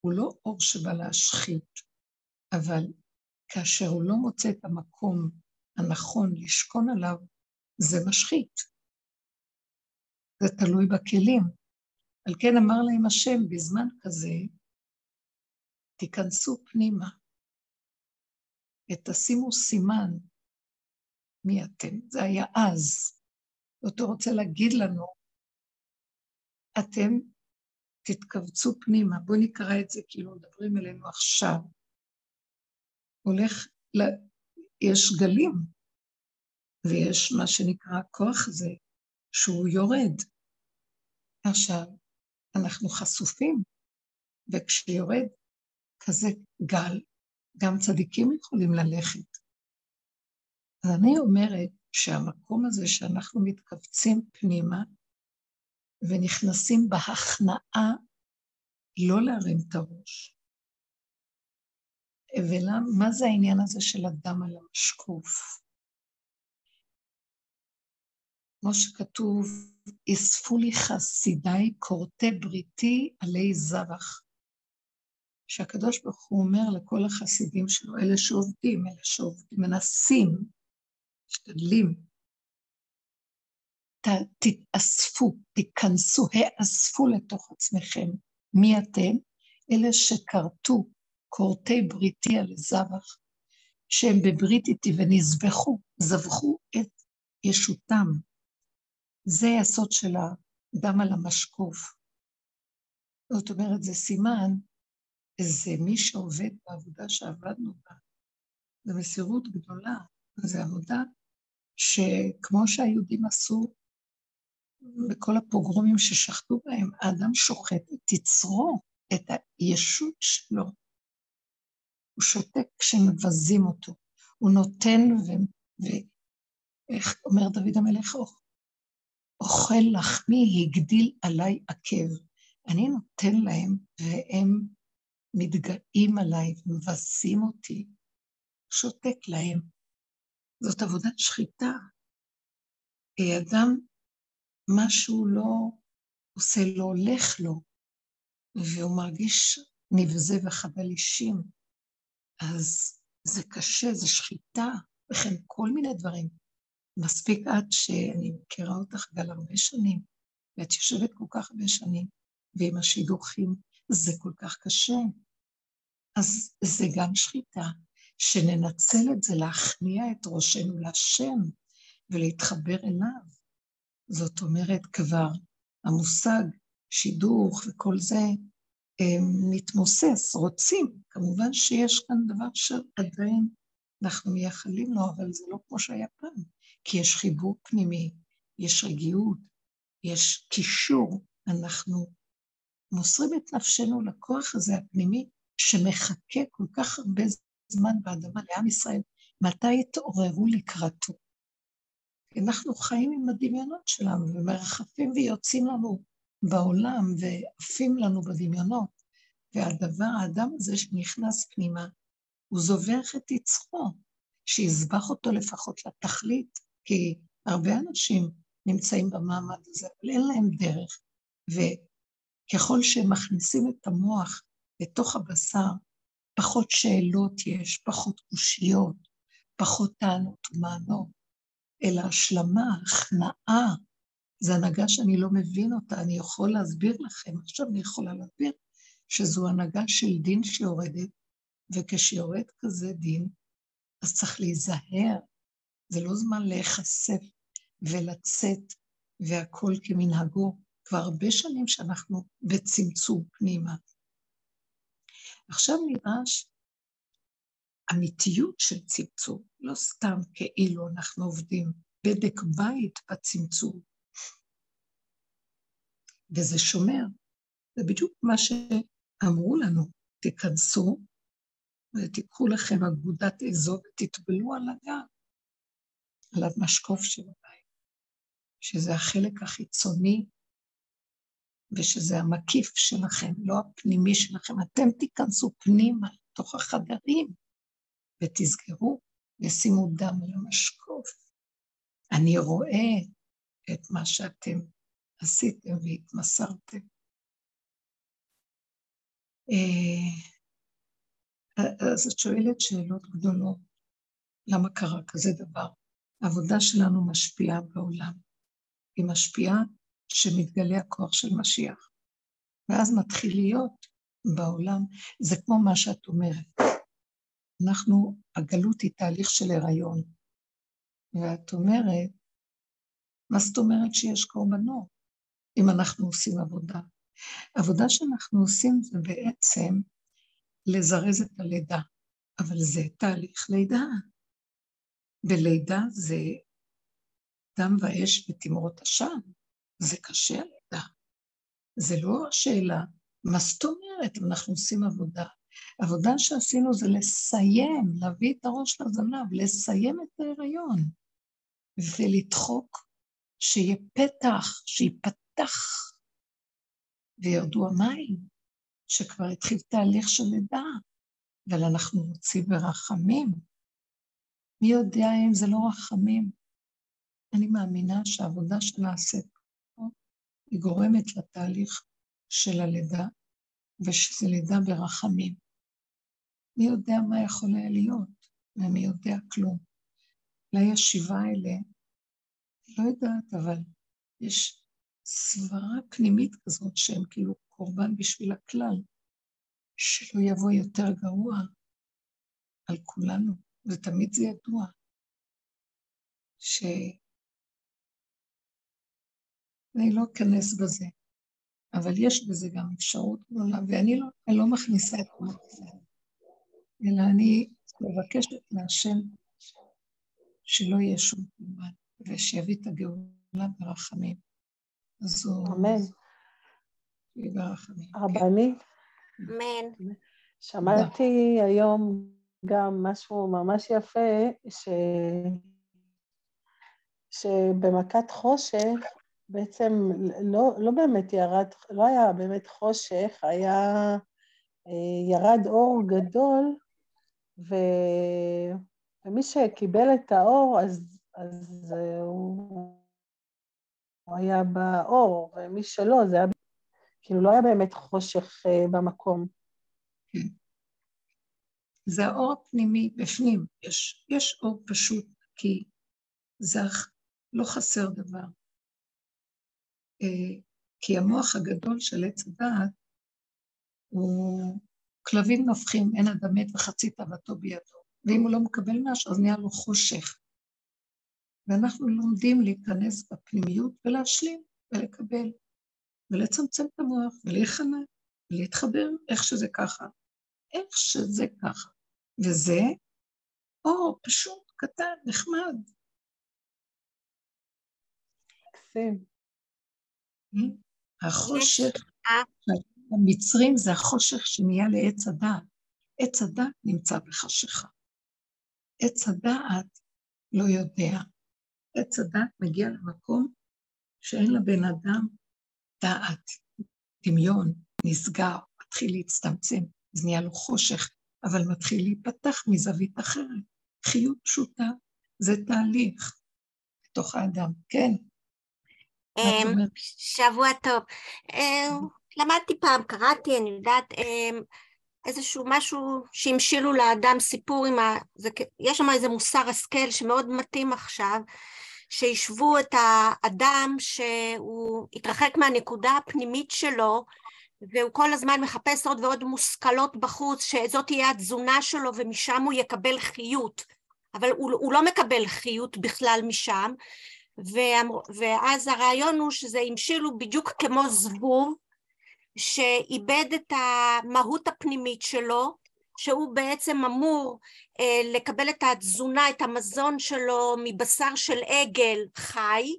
הוא לא אור שבא להשחית, אבל כאשר הוא לא מוצא את המקום הנכון לשכון עליו, זה משחית. זה תלוי בכלים. על כן אמר להם השם, בזמן כזה, תיכנסו פנימה ותשימו סימן מי אתם. זה היה אז. אותו רוצה להגיד לנו, אתם תתכווצו פנימה. בואו נקרא את זה כאילו מדברים אלינו עכשיו. הולך, ל... יש גלים, ויש מה שנקרא הכוח הזה, שהוא יורד. עכשיו, אנחנו חשופים, וכשיורד כזה גל, גם צדיקים יכולים ללכת. אז אני אומרת שהמקום הזה שאנחנו מתכווצים פנימה, ונכנסים בהכנעה לא להרים את הראש. ומה זה העניין הזה של הדם על המשקוף? כמו שכתוב, אספו לי חסידיי כורתי בריתי עלי זבח. שהקדוש ברוך הוא אומר לכל החסידים שלו, אלה שעובדים, אלה שעובדים, מנסים, משתדלים, תתאספו, תיכנסו, האספו לתוך עצמכם. מי אתם? אלה שכרתו כורתי בריתי על זבח, שהם בברית איתי ונזבחו, זבחו את ישותם. זה הסוד של הדם על המשקוף. זאת אומרת, זה סימן, זה מי שעובד בעבודה שעבדנו בה. זו מסירות גדולה, זו עבודה שכמו שהיהודים עשו בכל הפוגרומים ששחטו בהם, האדם שוחט את יצרו, את הישות שלו. הוא שותק כשמבזים אותו. הוא נותן ו... ו... איך אומר דוד המלך, אוכל לחמי הגדיל עליי עקב. אני נותן להם והם מתגאים עליי ומבזים אותי, שותק להם. זאת עבודת שחיטה. אדם, משהו לא עושה לו, הולך לו, והוא מרגיש נבזה וחבל אישים, אז זה קשה, זה שחיטה, וכן כל מיני דברים. מספיק עד שאני מכירה אותך גל הרבה שנים, ואת יושבת כל כך הרבה שנים, ועם השידוכים זה כל כך קשה. אז זה גם שחיטה, שננצל את זה להכניע את ראשנו להשם ולהתחבר אליו. זאת אומרת, כבר המושג שידוך וכל זה מתמוסס, רוצים. כמובן שיש כאן דבר שעדיין אנחנו מייחלים לו, אבל זה לא כמו שהיה פעם, כי יש חיבור פנימי, יש רגיעות, יש קישור, אנחנו מוסרים את נפשנו לכוח הזה הפנימי שמחכה כל כך הרבה זמן באדמה לעם ישראל, מתי יתעוררו לקראתו? אנחנו חיים עם הדמיונות שלנו ומרחפים ויוצאים לנו בעולם ועפים לנו בדמיונות, והדבר, האדם הזה שנכנס פנימה, הוא זובח את יצחו, שיזבח אותו לפחות לתכלית, כי הרבה אנשים נמצאים במעמד הזה, אבל אין להם דרך, וככל שהם מכניסים את המוח לתוך הבשר, פחות שאלות יש, פחות קושיות, פחות טענות ומענות, אלא השלמה, הכנעה, זו הנהגה שאני לא מבין אותה, אני יכול להסביר לכם, עכשיו אני יכולה להסביר שזו הנהגה של דין שיורדת, וכשיורד כזה דין, אז צריך להיזהר, זה לא זמן להיחשף ולצאת והכול כמנהגו. כבר הרבה שנים שאנחנו בצמצום פנימה. עכשיו נדרש אמיתיות של צמצום, לא סתם כאילו אנחנו עובדים, בדק בית בצמצום. וזה שומר. זה בדיוק מה שאמרו לנו, תיכנסו ותיקחו לכם אגודת אזור ותטבלו על הגב, על המשקוף של הבית, שזה החלק החיצוני ושזה המקיף שלכם, לא הפנימי שלכם. אתם תיכנסו פנימה, לתוך החדרים, ותסגרו ושימו דם על המשקוף. אני רואה את מה שאתם עשיתם והתמסרתם. אה, אז את שואלת שאלות גדולות, למה קרה כזה דבר? העבודה שלנו משפיעה בעולם. היא משפיעה שמתגלה הכוח של משיח. ואז מתחיל להיות בעולם, זה כמו מה שאת אומרת. אנחנו, הגלות היא תהליך של הריון. ואת אומרת, מה זאת אומרת שיש קורבנות? אם אנחנו עושים עבודה. עבודה שאנחנו עושים זה בעצם לזרז את הלידה, אבל זה תהליך לידה. ולידה זה דם ואש ותמרות עשן, זה קשה הלידה. זה לא השאלה, מה זאת אומרת אנחנו עושים עבודה? עבודה שעשינו זה לסיים, להביא את הראש לזנב, לסיים את ההיריון, ולדחוק שיהיה פתח, שיפתח. פתח וירדו המים, שכבר התחיל תהליך של לידה, אבל אנחנו רוצים ברחמים. מי יודע אם זה לא רחמים? אני מאמינה שהעבודה שנעשית היא גורמת לתהליך של הלידה, ושזה לידה ברחמים. מי יודע מה יכול היה להיות, ומי יודע כלום. אולי השבעה האלה, לא יודעת, אבל יש סברה פנימית כזאת שהם כאילו קורבן בשביל הכלל, שלא יבוא יותר גרוע על כולנו, ותמיד זה ידוע, ש... אני לא אכנס בזה, אבל יש בזה גם אפשרות גדולה, ואני לא, לא מכניסה את כל זה, אלא אני מבקשת מהשם שלא יהיה שום קורבן, ושיביא את הגאולה ברחמים. אמן. רבנית? אמן. שמעתי היום גם משהו ממש יפה, שבמכת חושך בעצם לא, לא באמת ירד, לא היה באמת חושך, היה, אה, ירד אור גדול, ו, ומי שקיבל את האור, אז, אז אה, הוא, הוא היה באור, ומי שלא, זה היה, כאילו לא היה באמת חושך אה, במקום. כן. זה האור הפנימי בפנים, יש, יש אור פשוט, כי זך, לא חסר דבר. אה, כי המוח הגדול של עץ הדעת הוא כלבים נובחים, אין אדם מת וחצי תאוותו בידו. ואם הוא לא מקבל משהו, אז נהיה לו חושך. ואנחנו לומדים להיכנס בפנימיות ולהשלים ולקבל, ולצמצם את המוח, ולהיכנע, ולהתחבר איך שזה ככה. איך שזה ככה. וזה אור פשוט, קטן, נחמד. מקסים. החושך, המצרים זה החושך שנהיה לעץ הדעת. עץ הדעת נמצא בחשיכה. עץ הדעת לא יודע. עץ הדעת מגיע למקום שאין לבן אדם דעת, דמיון, נסגר, מתחיל להצטמצם, אז נהיה לו חושך, אבל מתחיל להיפתח מזווית אחרת. חיות פשוטה זה תהליך בתוך האדם, כן. אמ, שבוע טוב. אמ, למדתי פעם, קראתי, אני יודעת, אמ, איזשהו משהו שהמשילו לאדם סיפור עם ה... זה, יש שם איזה מוסר השכל שמאוד מתאים עכשיו, שישבו את האדם שהוא התרחק מהנקודה הפנימית שלו, והוא כל הזמן מחפש עוד ועוד מושכלות בחוץ, שזאת תהיה התזונה שלו ומשם הוא יקבל חיות. אבל הוא, הוא לא מקבל חיות בכלל משם, ואז הרעיון הוא שזה המשילו בדיוק כמו זבוב שאיבד את המהות הפנימית שלו, שהוא בעצם אמור אה, לקבל את התזונה, את המזון שלו מבשר של עגל חי,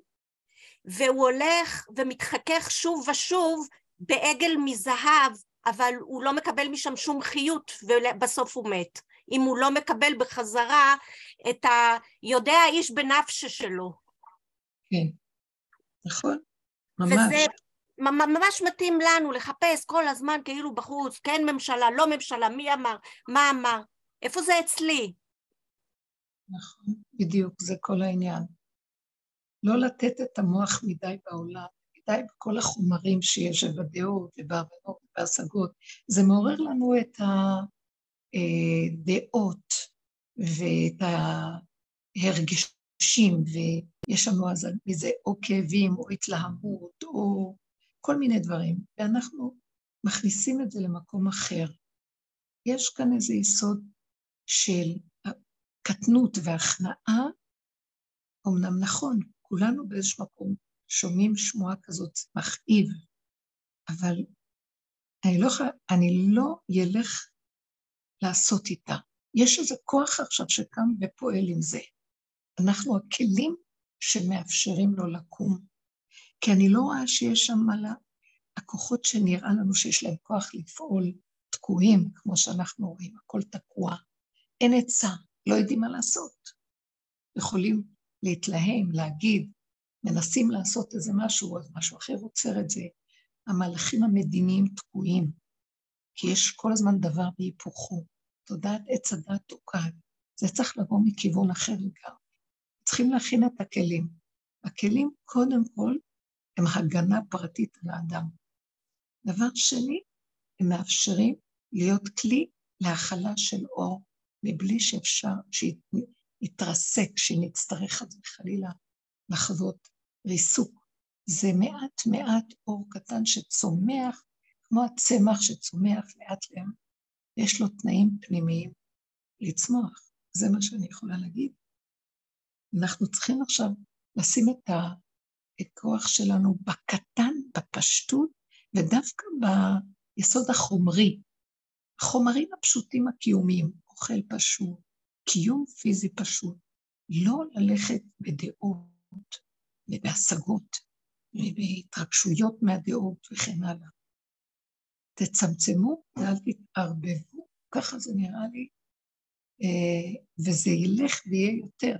והוא הולך ומתחכך שוב ושוב בעגל מזהב, אבל הוא לא מקבל משם שום חיות, ובסוף הוא מת. אם הוא לא מקבל בחזרה את ה... יודע האיש בנפשה שלו. כן, נכון, ממש. וזה ממש מתאים לנו לחפש כל הזמן כאילו בחוץ, כן ממשלה, לא ממשלה, מי אמר, מה אמר, איפה זה אצלי? נכון, בדיוק, זה כל העניין. לא לתת את המוח מדי בעולם, מדי בכל החומרים שיש בדעות ובהבנות ובהשגות. זה מעורר לנו את הדעות ואת ההרגשים, יש לנו אז מזה או כאבים, או התלהמות, או כל מיני דברים, ואנחנו מכניסים את זה למקום אחר. יש כאן איזה יסוד של קטנות והכנעה, אמנם נכון, כולנו באיזשהו מקום שומעים שמועה כזאת, מכאיב, אבל אני לא, אני לא ילך לעשות איתה. יש איזה כוח עכשיו שקם ופועל עם זה. אנחנו הכלים שמאפשרים לו לקום. כי אני לא רואה שיש שם מעלה, הכוחות שנראה לנו שיש להם כוח לפעול תקועים, כמו שאנחנו רואים, הכל תקוע. אין עצה, לא יודעים מה לעשות. יכולים להתלהם, להגיד, מנסים לעשות איזה משהו, אז משהו אחר עוצר את זה. המהלכים המדיניים תקועים, כי יש כל הזמן דבר בהיפוכו. תודעת עץ הדת תוקעת. זה צריך לבוא מכיוון אחר לגמרי. צריכים להכין את הכלים. הכלים, קודם כל, הם הגנה פרטית על האדם. דבר שני, הם מאפשרים להיות כלי להכלה של אור, מבלי שאפשר שיתרסק, שנצטרך חס וחלילה לחוות ריסוק. זה מעט מעט אור קטן שצומח, כמו הצמח שצומח לאט לאט, ויש לו תנאים פנימיים לצמוח. זה מה שאני יכולה להגיד. אנחנו צריכים עכשיו לשים את הכוח שלנו בקטן, בפשטות, ודווקא ביסוד החומרי, החומרים הפשוטים הקיומיים, אוכל פשוט, קיום פיזי פשוט, לא ללכת בדעות ובהשגות ובהתרגשויות מהדעות וכן הלאה. תצמצמו ואל תתערבבו, ככה זה נראה לי, אה, וזה ילך ויהיה יותר.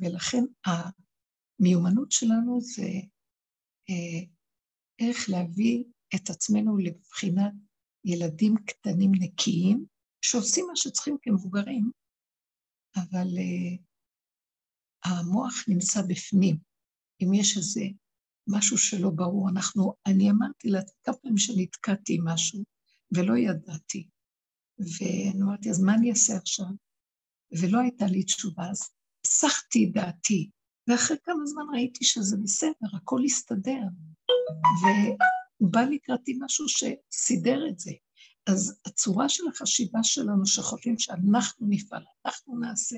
ולכן המיומנות שלנו זה איך להביא את עצמנו לבחינת ילדים קטנים נקיים, שעושים מה שצריכים כמבוגרים, אבל המוח נמצא בפנים. אם יש איזה משהו שלא ברור, אנחנו, אני אמרתי לה כמה פעמים שנתקעתי משהו ולא ידעתי. ואני אמרתי, אז מה אני אעשה עכשיו? ולא הייתה לי תשובה, אז פסחתי את דעתי, ואחרי כמה זמן ראיתי שזה בסדר, הכל הסתדר. והוא בא לקראתי משהו שסידר את זה. אז הצורה של החשיבה שלנו, שחושבים שאנחנו נפעל, אנחנו נעשה,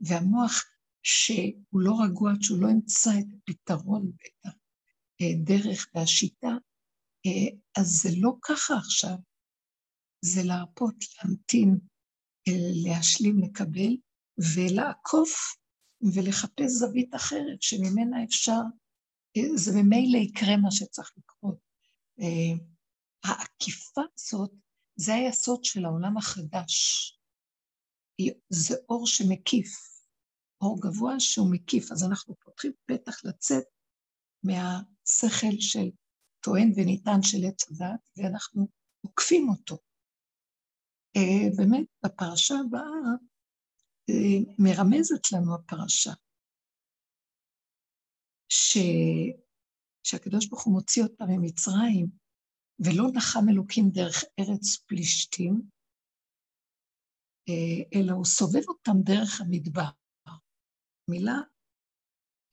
והמוח שהוא לא רגוע שהוא לא ימצא את הפתרון ואת הדרך והשיטה, אז זה לא ככה עכשיו, זה להרפות, להמתין, להשלים, לקבל, ולעקוף ולחפש זווית אחרת שממנה אפשר, זה ממילא יקרה מה שצריך לקרות. העקיפה הזאת זה היסוד של העולם החדש. זה אור שמקיף, אור גבוה שהוא מקיף, אז אנחנו פותחים פתח לצאת מהשכל של טוען וניתן של עץ הדת, ואנחנו עוקפים אותו. אה, באמת, בפרשה הבאה אה, מרמזת לנו הפרשה, ש... שהקדוש ברוך הוא מוציא אותה ממצרים, ולא נחם אלוקים דרך ארץ פלישתים, אה, אלא הוא סובב אותם דרך המדבר. מילה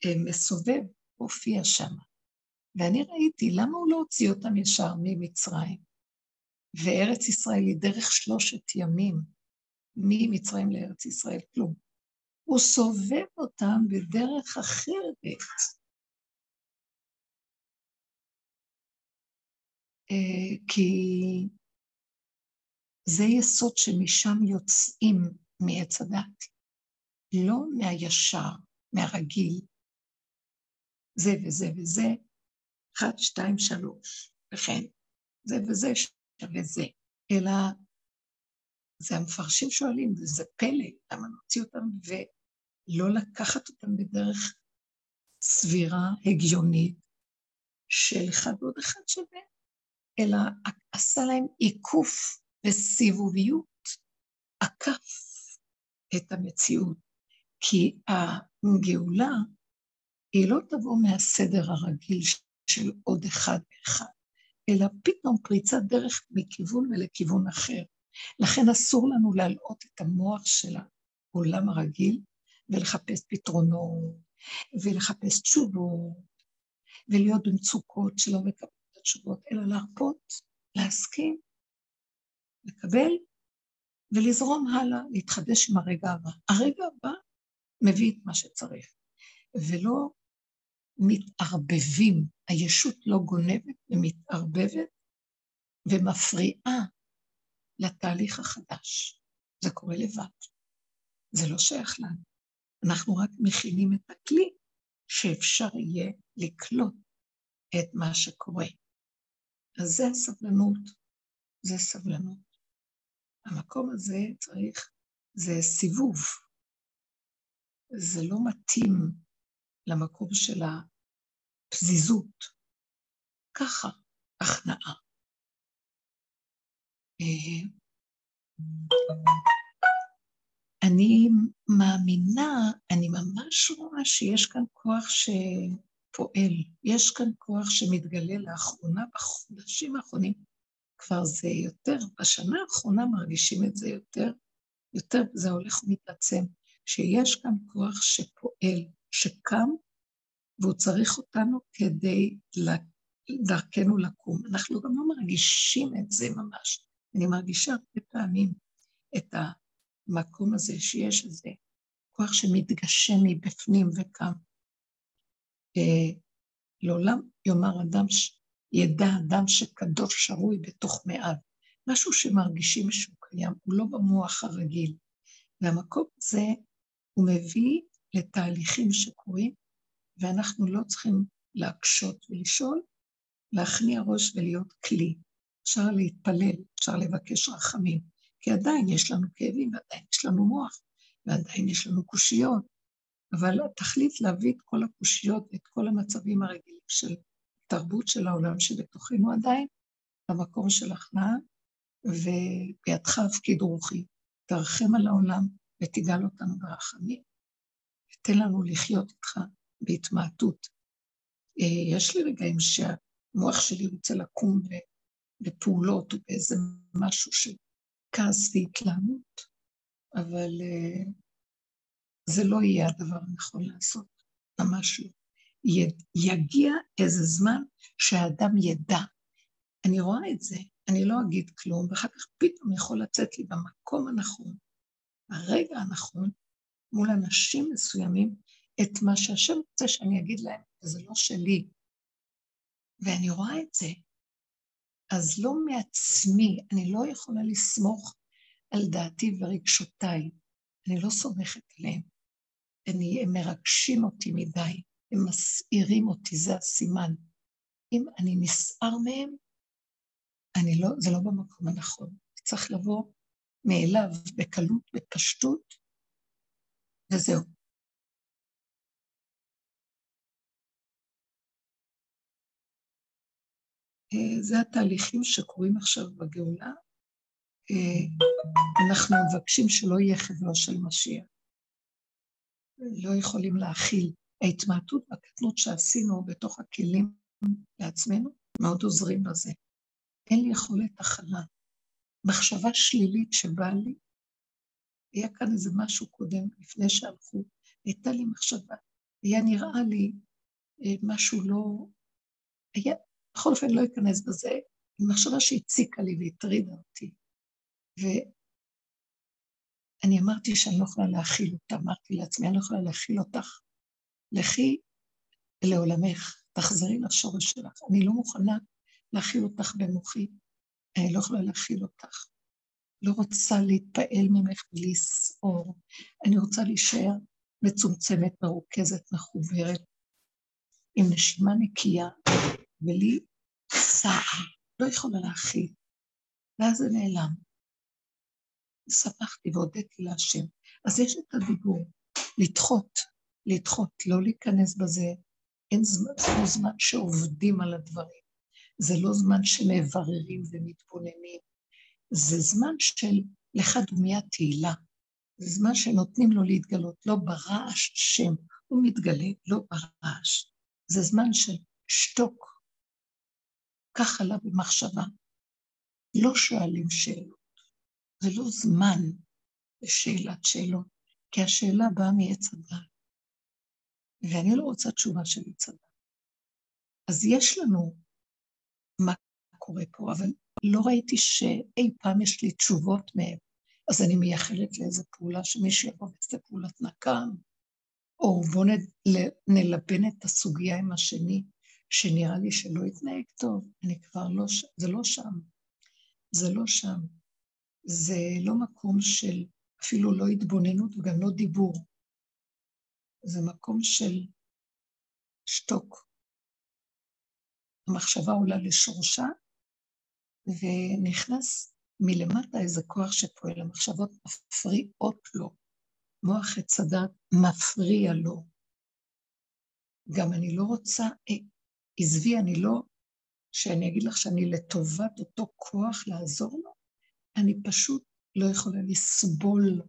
אה, מסובב הופיע שם. ואני ראיתי, למה הוא לא הוציא אותם ישר ממצרים? וארץ ישראל היא דרך שלושת ימים, ממצרים לארץ ישראל, כלום. הוא סובב אותם בדרך אחרת. אה, כי זה יסוד שמשם יוצאים מעץ הדת, לא מהישר, מהרגיל, זה וזה וזה, אחת, שתיים, שלוש, וכן, זה וזה שווה זה, אלא זה המפרשים שואלים, וזה פלא, למה נוציא אותם ולא לקחת אותם בדרך סבירה, הגיונית, של אחד ועוד אחד שווה. אלא עשה להם עיקוף וסיבוביות, עקף את המציאות. כי הגאולה היא לא תבוא מהסדר הרגיל של עוד אחד ואחד, אלא פתאום פריצת דרך מכיוון ולכיוון אחר. לכן אסור לנו להלאות את המוח של העולם הרגיל ולחפש פתרונות, ולחפש תשובות, ולהיות במצוקות שלא מקבלים התשובות, אלא להרפות, להסכים, לקבל ולזרום הלאה, להתחדש עם הרגע הבא. הרגע הבא מביא את מה שצריך, ולא מתערבבים, הישות לא גונבת ומתערבבת ומפריעה לתהליך החדש. זה קורה לבד, זה לא שייך לנו. אנחנו רק מכינים את הכלי שאפשר יהיה לקלוט את מה שקורה. אז זה הסבלנות, זה סבלנות. המקום הזה צריך, זה סיבוב. זה לא מתאים למקום של הפזיזות. ככה, הכנעה. אני מאמינה, אני ממש רואה שיש כאן כוח ש... פועל. יש כאן כוח שמתגלה לאחרונה, בחודשים האחרונים, כבר זה יותר, בשנה האחרונה מרגישים את זה יותר, יותר זה הולך ומתעצם, שיש כאן כוח שפועל, שקם, והוא צריך אותנו כדי דרכנו לקום. אנחנו גם לא מרגישים את זה ממש. אני מרגישה הרבה פעמים את המקום הזה שיש איזה כוח שמתגשם מבפנים וקם. אה, לעולם יאמר אדם, ידע אדם שקדוש שרוי בתוך מעל. משהו שמרגישים שהוא קיים, הוא לא במוח הרגיל. והמקום הזה, הוא מביא לתהליכים שקורים, ואנחנו לא צריכים להקשות ולשאול, להכניע ראש ולהיות כלי. אפשר להתפלל, אפשר לבקש רחמים, כי עדיין יש לנו כאבים, ועדיין יש לנו מוח, ועדיין יש לנו קושיות, אבל התכלית להביא את כל הקושיות ואת כל המצבים הרגילים של תרבות של העולם שבתוכנו עדיין, למקום של הכנעה, ובידך הפקיד רוחי. תרחם על העולם ותגאל אותנו ברחמים. ותן לנו לחיות איתך בהתמעטות. אה, יש לי רגעים שהמוח שלי רוצה לקום בפעולות או באיזה משהו של כעס והתלהמות, אבל uh, זה לא יהיה הדבר הנכון לעשות, ממש לא. יגיע איזה זמן שהאדם ידע. אני רואה את זה, אני לא אגיד כלום, ואחר כך פתאום יכול לצאת לי במקום הנכון, ברגע הנכון, מול אנשים מסוימים, את מה שהשם רוצה שאני אגיד להם, וזה לא שלי. ואני רואה את זה. אז לא מעצמי, אני לא יכולה לסמוך על דעתי ורגשותיי. אני לא סומכת עליהם. אני, הם מרגשים אותי מדי, הם מסעירים אותי, זה הסימן. אם אני נסער מהם, אני לא, זה לא במקום הנכון. צריך לבוא מאליו בקלות, בפשטות, וזהו. זה התהליכים שקורים עכשיו בגאולה. אה, אנחנו מבקשים שלא יהיה חברו של משיח. לא יכולים להכיל. ההתמעטות והקטנות שעשינו בתוך הכלים לעצמנו מאוד עוזרים בזה. אין לי יכולת הכלה. מחשבה שלילית שבאה לי, היה כאן איזה משהו קודם, לפני שהלכו, הייתה לי מחשבה, היה נראה לי אה, משהו לא... היה, בכל אופן לא אכנס בזה, מחשבה שהציקה לי והטרידה אותי. ואני אמרתי שאני לא יכולה להכיל אותה, אמרתי לעצמי, אני לא יכולה להכיל אותך. לכי לעולמך, תחזרי לשורש שלך. אני לא מוכנה להכיל אותך במוחי, אני לא יכולה להכיל אותך. לא רוצה להתפעל ממך ולסעור. אני רוצה להישאר מצומצמת, מרוכזת, מחוברת, עם נשימה נקייה, ולי לא יכולה להכיל. ואז זה נעלם. שמחתי והודיתי להשם. אז יש את הדיבור, לדחות, לדחות, לא להיכנס בזה. אין זמן, זה לא זמן שעובדים על הדברים. זה לא זמן שמבררים ומתבוננים. זה זמן של לך דומיה תהילה. זה זמן שנותנים לו להתגלות, לא ברעש שם, הוא מתגלה, לא ברעש. זה זמן של שתוק, כך עלה במחשבה. לא שואלים שאלות, זה לא זמן לשאלת שאלות, כי השאלה באה מעץ הדעת, ואני לא רוצה תשובה של עץ הדעת. אז יש לנו מה קורה פה, אבל לא ראיתי שאי פעם יש לי תשובות מהם, אז אני מייחלת לאיזו פעולה שמישהו יבוא ויעשה פעולת נקם, או בואו נלבן את הסוגיה עם השני, שנראה לי שלא יתנהג טוב, אני כבר לא, זה לא שם. זה לא שם. זה לא מקום של אפילו לא התבוננות וגם לא דיבור. זה מקום של שתוק. המחשבה עולה לשורשה, ונכנס מלמטה איזה כוח שפועל. המחשבות מפריעות לו. מוח עץ הדת מפריע לו. גם אני לא רוצה, עזבי, אני לא, שאני אגיד לך שאני לטובת אותו כוח לעזור לו, אני פשוט לא יכולה לסבול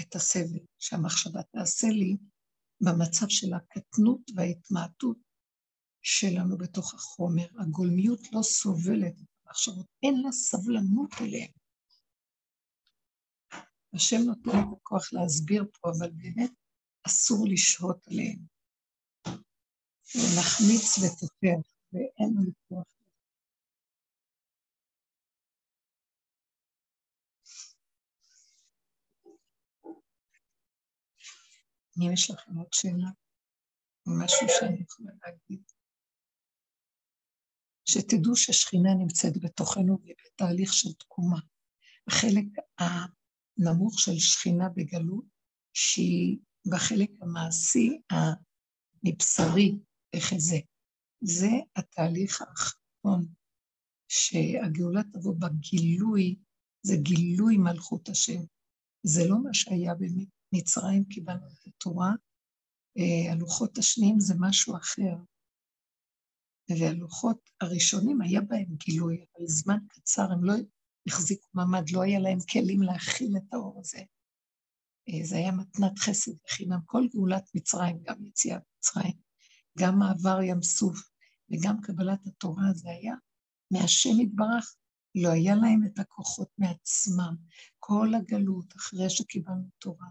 את הסבל שהמחשבה תעשה לי במצב של הקטנות וההתמעטות שלנו בתוך החומר. הגולמיות לא סובלת את המחשבות, אין לה סבלנות אליהן. השם נותן את הכוח להסביר פה, אבל באמת אסור לשהות עליהן. ונחמיץ ותופח, ואין לנו כוח. אם יש לכם עוד שאלה, משהו שאני יכולה להגיד, שתדעו ששכינה נמצאת בתוכנו ובתהליך של תקומה. החלק הנמוך של שכינה בגלות, שהיא בחלק המעשי, המבשרי, זה. זה התהליך האחרון, שהגאולה תבוא בגילוי, זה גילוי מלכות השם. זה לא מה שהיה במצרים, קיבלנו את התורה, אה, הלוחות השניים זה משהו אחר. והלוחות הראשונים היה בהם גילוי, אבל זמן קצר הם לא החזיקו מעמד, לא היה להם כלים להכיל את האור הזה. אה, זה היה מתנת חסד וחינם. כל גאולת מצרים, גם יציאת מצרים, גם מעבר ים סוף וגם קבלת התורה, זה היה מהשם יתברך, לא היה להם את הכוחות מעצמם. כל הגלות, אחרי שקיבלנו תורה,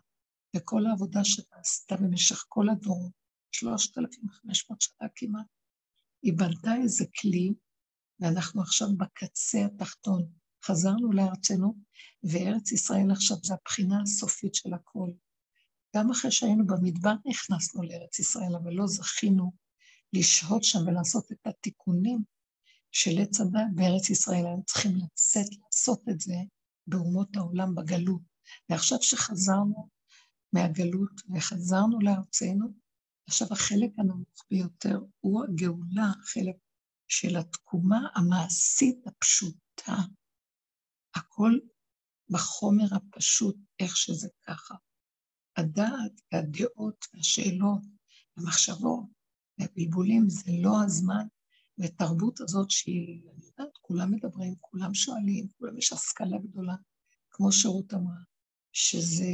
וכל העבודה שאתה עשתה במשך כל הדור, 3,500 שנה כמעט, היא בנתה איזה כלי, ואנחנו עכשיו בקצה התחתון. חזרנו לארצנו, וארץ ישראל עכשיו זה הבחינה הסופית של הכל. גם אחרי שהיינו במדבר נכנסנו לארץ ישראל, אבל לא זכינו לשהות שם ולעשות את התיקונים של עץ הדת בארץ ישראל. היינו צריכים לצאת לעשות את זה באומות העולם בגלות. ועכשיו שחזרנו מהגלות וחזרנו לארצנו, עכשיו החלק הנמוך ביותר הוא הגאולה, החלק של התקומה המעשית הפשוטה. הכל בחומר הפשוט, איך שזה ככה. הדעת והדעות והשאלות והמחשבות והבלבולים זה לא הזמן, ותרבות הזאת שהיא, אני יודעת, כולם מדברים, כולם שואלים, כולם יש השכלה גדולה, כמו שרות אמרה, שזה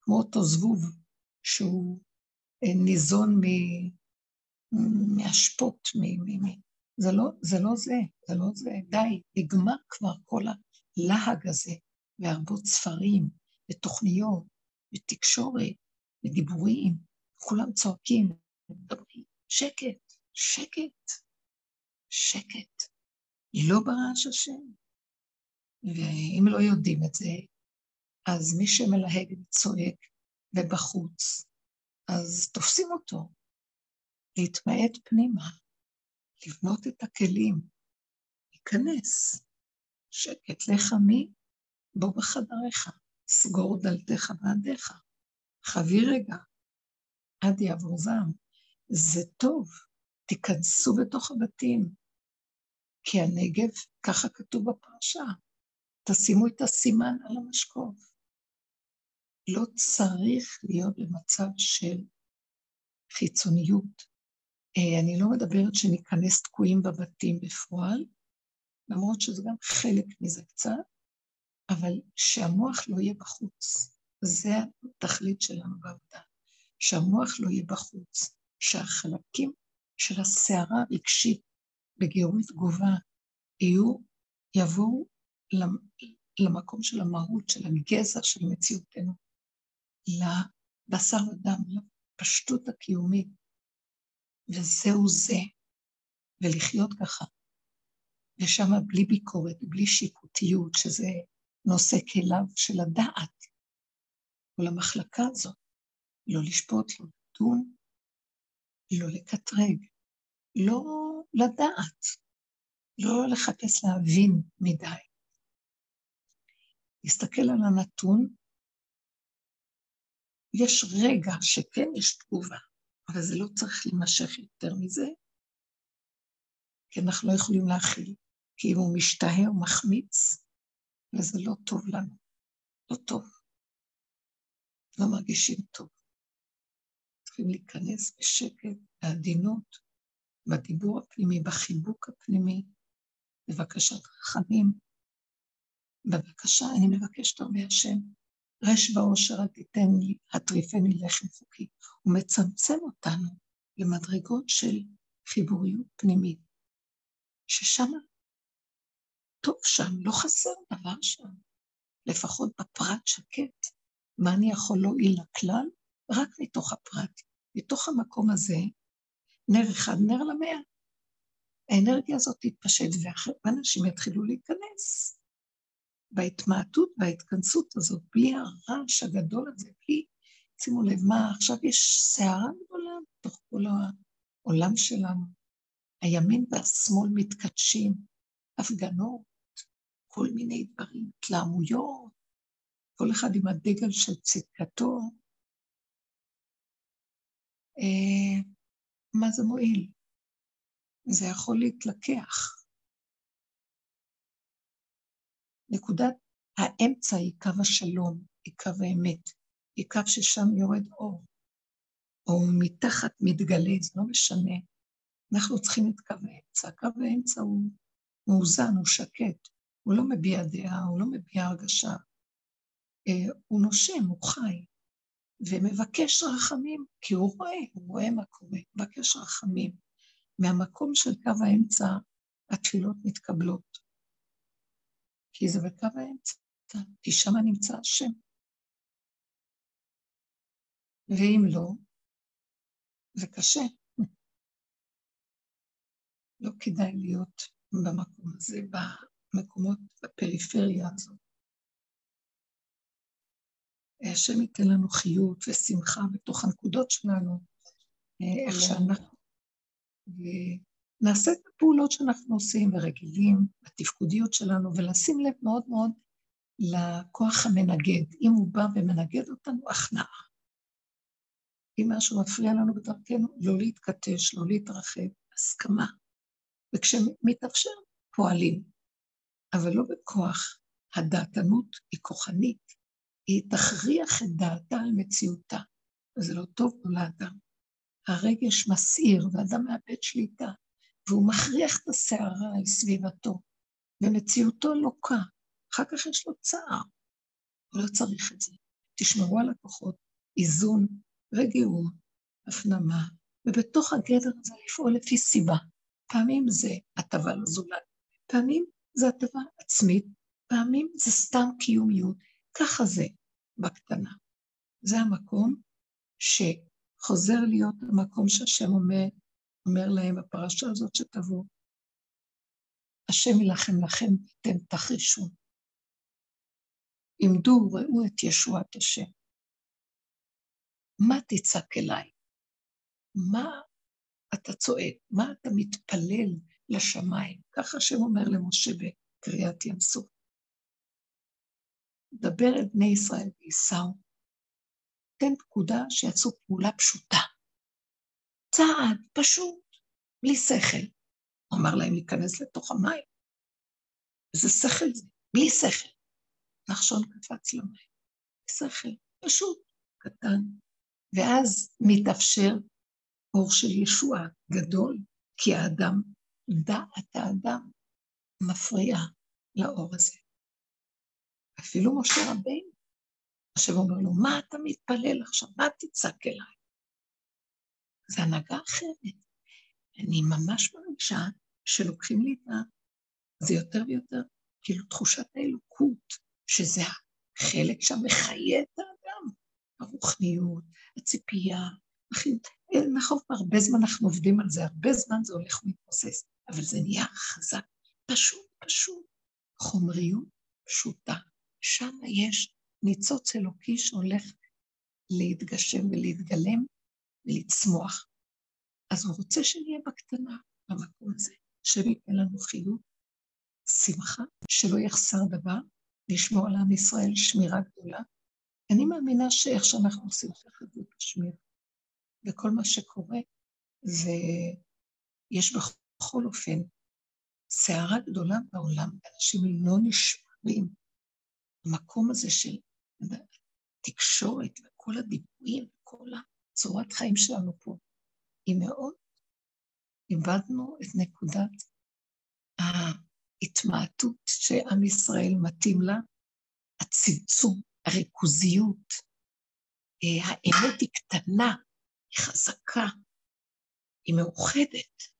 כמו אותו זבוב שהוא אה, ניזון מאשפות, מ... מ... זה לא, זה לא זה, זה לא זה, די, נגמר כבר כל הלהג הזה, והרבות ספרים, ותוכניות, ותקשורת, ודיבורים, כולם צועקים, מדברים, שקט, שקט, שקט, לא ברעש השם. ואם לא יודעים את זה, אז מי שמלהג וצועק ובחוץ, אז תופסים אותו. להתמעט פנימה, לבנות את הכלים, להיכנס. שקט, לך מי? בוא בחדריך, סגור דלתך ועדיך. חבי רגע, עד יעבור זעם. זה טוב, תיכנסו בתוך הבתים, כי הנגב, ככה כתוב בפרשה, תשימו את הסימן על המשקוף. לא צריך להיות במצב של חיצוניות. אה, אני לא מדברת שניכנס תקועים בבתים בפועל, למרות שזה גם חלק מזה קצת, אבל שהמוח לא יהיה בחוץ. זה התכלית שלנו בעבודה, שהמוח לא יהיה בחוץ, שהחלקים של הסערה הרגשית בגירוי תגובה יהיו, יבואו למקום של המהות, של הגזע של מציאותנו, לבשר ודם, לפשטות הקיומית, וזהו זה, ולחיות ככה. ושם בלי ביקורת, בלי שיפוטיות, שזה נושא כליו של הדעת, כל המחלקה הזאת, לא לשפוט, לא לדון, לא לקטרג, לא לדעת, לא לחפש להבין מדי. להסתכל על הנתון, יש רגע שכן יש תגובה, אבל זה לא צריך להימשך יותר מזה, כי אנחנו לא יכולים להכיל, כי אם הוא משתהה או מחמיץ, וזה לא טוב לנו, לא טוב. לא מרגישים טוב. צריכים להיכנס בשקט, בעדינות, בדיבור הפנימי, בחיבוק הפנימי, בבקשת רחמים. בבקשה, אני מבקשת הרבה השם, רש באושר אל תיתן לי, הטריפני לחם חוקי. הוא מצמצם אותנו למדרגות של חיבוריות פנימית, ששם, טוב שם, לא חסר דבר שם, לפחות בפרט שקט. מה אני יכול להועיל לכלל? רק מתוך הפרט. מתוך המקום הזה, נר אחד, נר למאה. האנרגיה הזאת תתפשט, ואנשים יתחילו להיכנס. בהתמעטות וההתכנסות הזאת, בלי הרעש הגדול הזה, בלי, שימו לב מה, עכשיו יש סערה גדולה בתוך כל העולם שלנו. הימין והשמאל מתקדשים, הפגנות, כל מיני דברים, התלהמויות, כל אחד עם הדגל של צדקתו. אה, מה זה מועיל? זה יכול להתלקח. נקודת האמצע היא קו השלום, היא קו האמת, היא קו ששם יורד אור. או מתחת מתגלה, זה לא משנה. אנחנו צריכים את קו האמצע. קו האמצע הוא מאוזן, הוא שקט, הוא לא מביע דעה, הוא לא מביע הרגשה. אה, הוא נושם, הוא חי, ומבקש רחמים, כי הוא רואה, הוא רואה מה קורה, מבקש רחמים. מהמקום של קו האמצע התפילות מתקבלות. כי זה בקו האמצע, כי שם נמצא השם. ואם לא, זה קשה. לא כדאי להיות במקום הזה, במקומות, בפריפריה הזאת. השם ייתן לנו חיות ושמחה בתוך הנקודות שלנו, איך שאנחנו... ונעשה את הפעולות שאנחנו עושים ורגילים, בתפקודיות שלנו, ולשים לב מאוד מאוד לכוח המנגד. אם הוא בא ומנגד אותנו, הכנעה. אם משהו מפריע לנו בדרכנו, לא להתכתש, לא להתרחב, הסכמה. וכשמתאפשר, פועלים. אבל לא בכוח. הדעתנות היא כוחנית, היא תכריח את דעתה על מציאותה, וזה לא טוב לאדם. הרגש מסעיר, ואדם מאבד שליטה, והוא מכריח את הסערה על סביבתו, ומציאותו לוקה. אחר כך יש לו צער. הוא לא צריך את זה. תשמרו על הכוחות, איזון, רגיעות, הפנמה, ובתוך הגדר הזה לפעול לפי סיבה. פעמים זה הטבה לזולת, פעמים זה הטבה עצמית, פעמים זה סתם קיומיות. ככה זה בקטנה. זה המקום שחוזר להיות המקום שהשם אומר, אומר להם בפרשה הזאת שתבוא. השם יילחם לכם ואתם תחרישו. עמדו וראו את ישועת השם. מה תצעק אליי? מה אתה צועק? מה אתה מתפלל לשמיים? ככה השם אומר למשה בקריאת ים סוף. דבר אל בני ישראל וייסעו. תן פקודה שיעשו פעולה פשוטה. צעד פשוט, בלי שכל. הוא אמר להם להיכנס לתוך המים. איזה שכל זה? בלי שכל. נחשון קפץ למים. שכל, פשוט, קטן. ואז מתאפשר אור של ישועה גדול, כי האדם, דעת האדם, מפריעה לאור הזה. אפילו משה רבינו, השם אומר לו, מה אתה מתפלל עכשיו? מה תצעק אליי? זה הנהגה אחרת. אני ממש מרגישה שלוקחים לי את ה... זה יותר ויותר, כאילו תחושת האלוקות, שזה החלק שמחיה את האדם, הרוחניות, הציפייה, החיות. נכון, הרבה זמן אנחנו עובדים על זה, הרבה זמן זה הולך ומתבוסס, אבל זה נהיה חזק, פשוט, פשוט. חומריות פשוטה. שם יש ניצוץ אלוקי שהולך להתגשם ולהתגלם ולצמוח. אז הוא רוצה שנהיה בקטנה במקום הזה, שניתן לנו חיות, שמחה, שלא יחסר דבר, לשמור על עם ישראל שמירה גדולה. אני מאמינה שאיך שאנחנו עושים ככה זה. וכל מה שקורה זה, יש בכל אופן סערה גדולה בעולם, אנשים לא נשמרים. המקום הזה של תקשורת וכל הדיבורים, כל הצורת חיים שלנו פה, היא מאוד, איבדנו את נקודת ההתמעטות שעם ישראל מתאים לה, הצמצום, הריכוזיות, אה, האמת היא קטנה, היא חזקה, היא מאוחדת,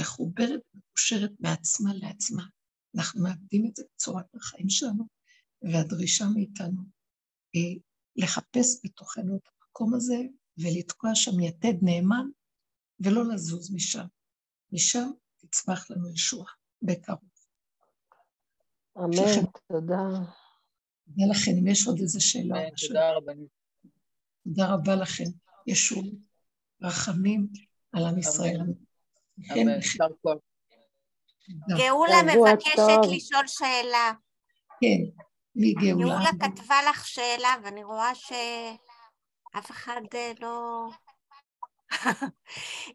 מחוברת ומקושרת מעצמה לעצמה. אנחנו מאבדים את זה בצורת החיים שלנו, והדרישה מאיתנו היא לחפש בתוכנו את המקום הזה ולתקוע שם יתד נאמן ולא לזוז משם. משם תצמח לנו ישועה בקרוב. אמן, שכם. תודה. תודה לכם, אם יש עוד איזה שאלה. אמן, תודה רבה. תודה רבה לכם. ישוע, רחמים על עם ישראל. יישר כוח. גאולה מבקשת לשאול שאלה. כן. מגאולה. גאולה כתבה לך שאלה, ואני רואה שאף אחד אה, לא...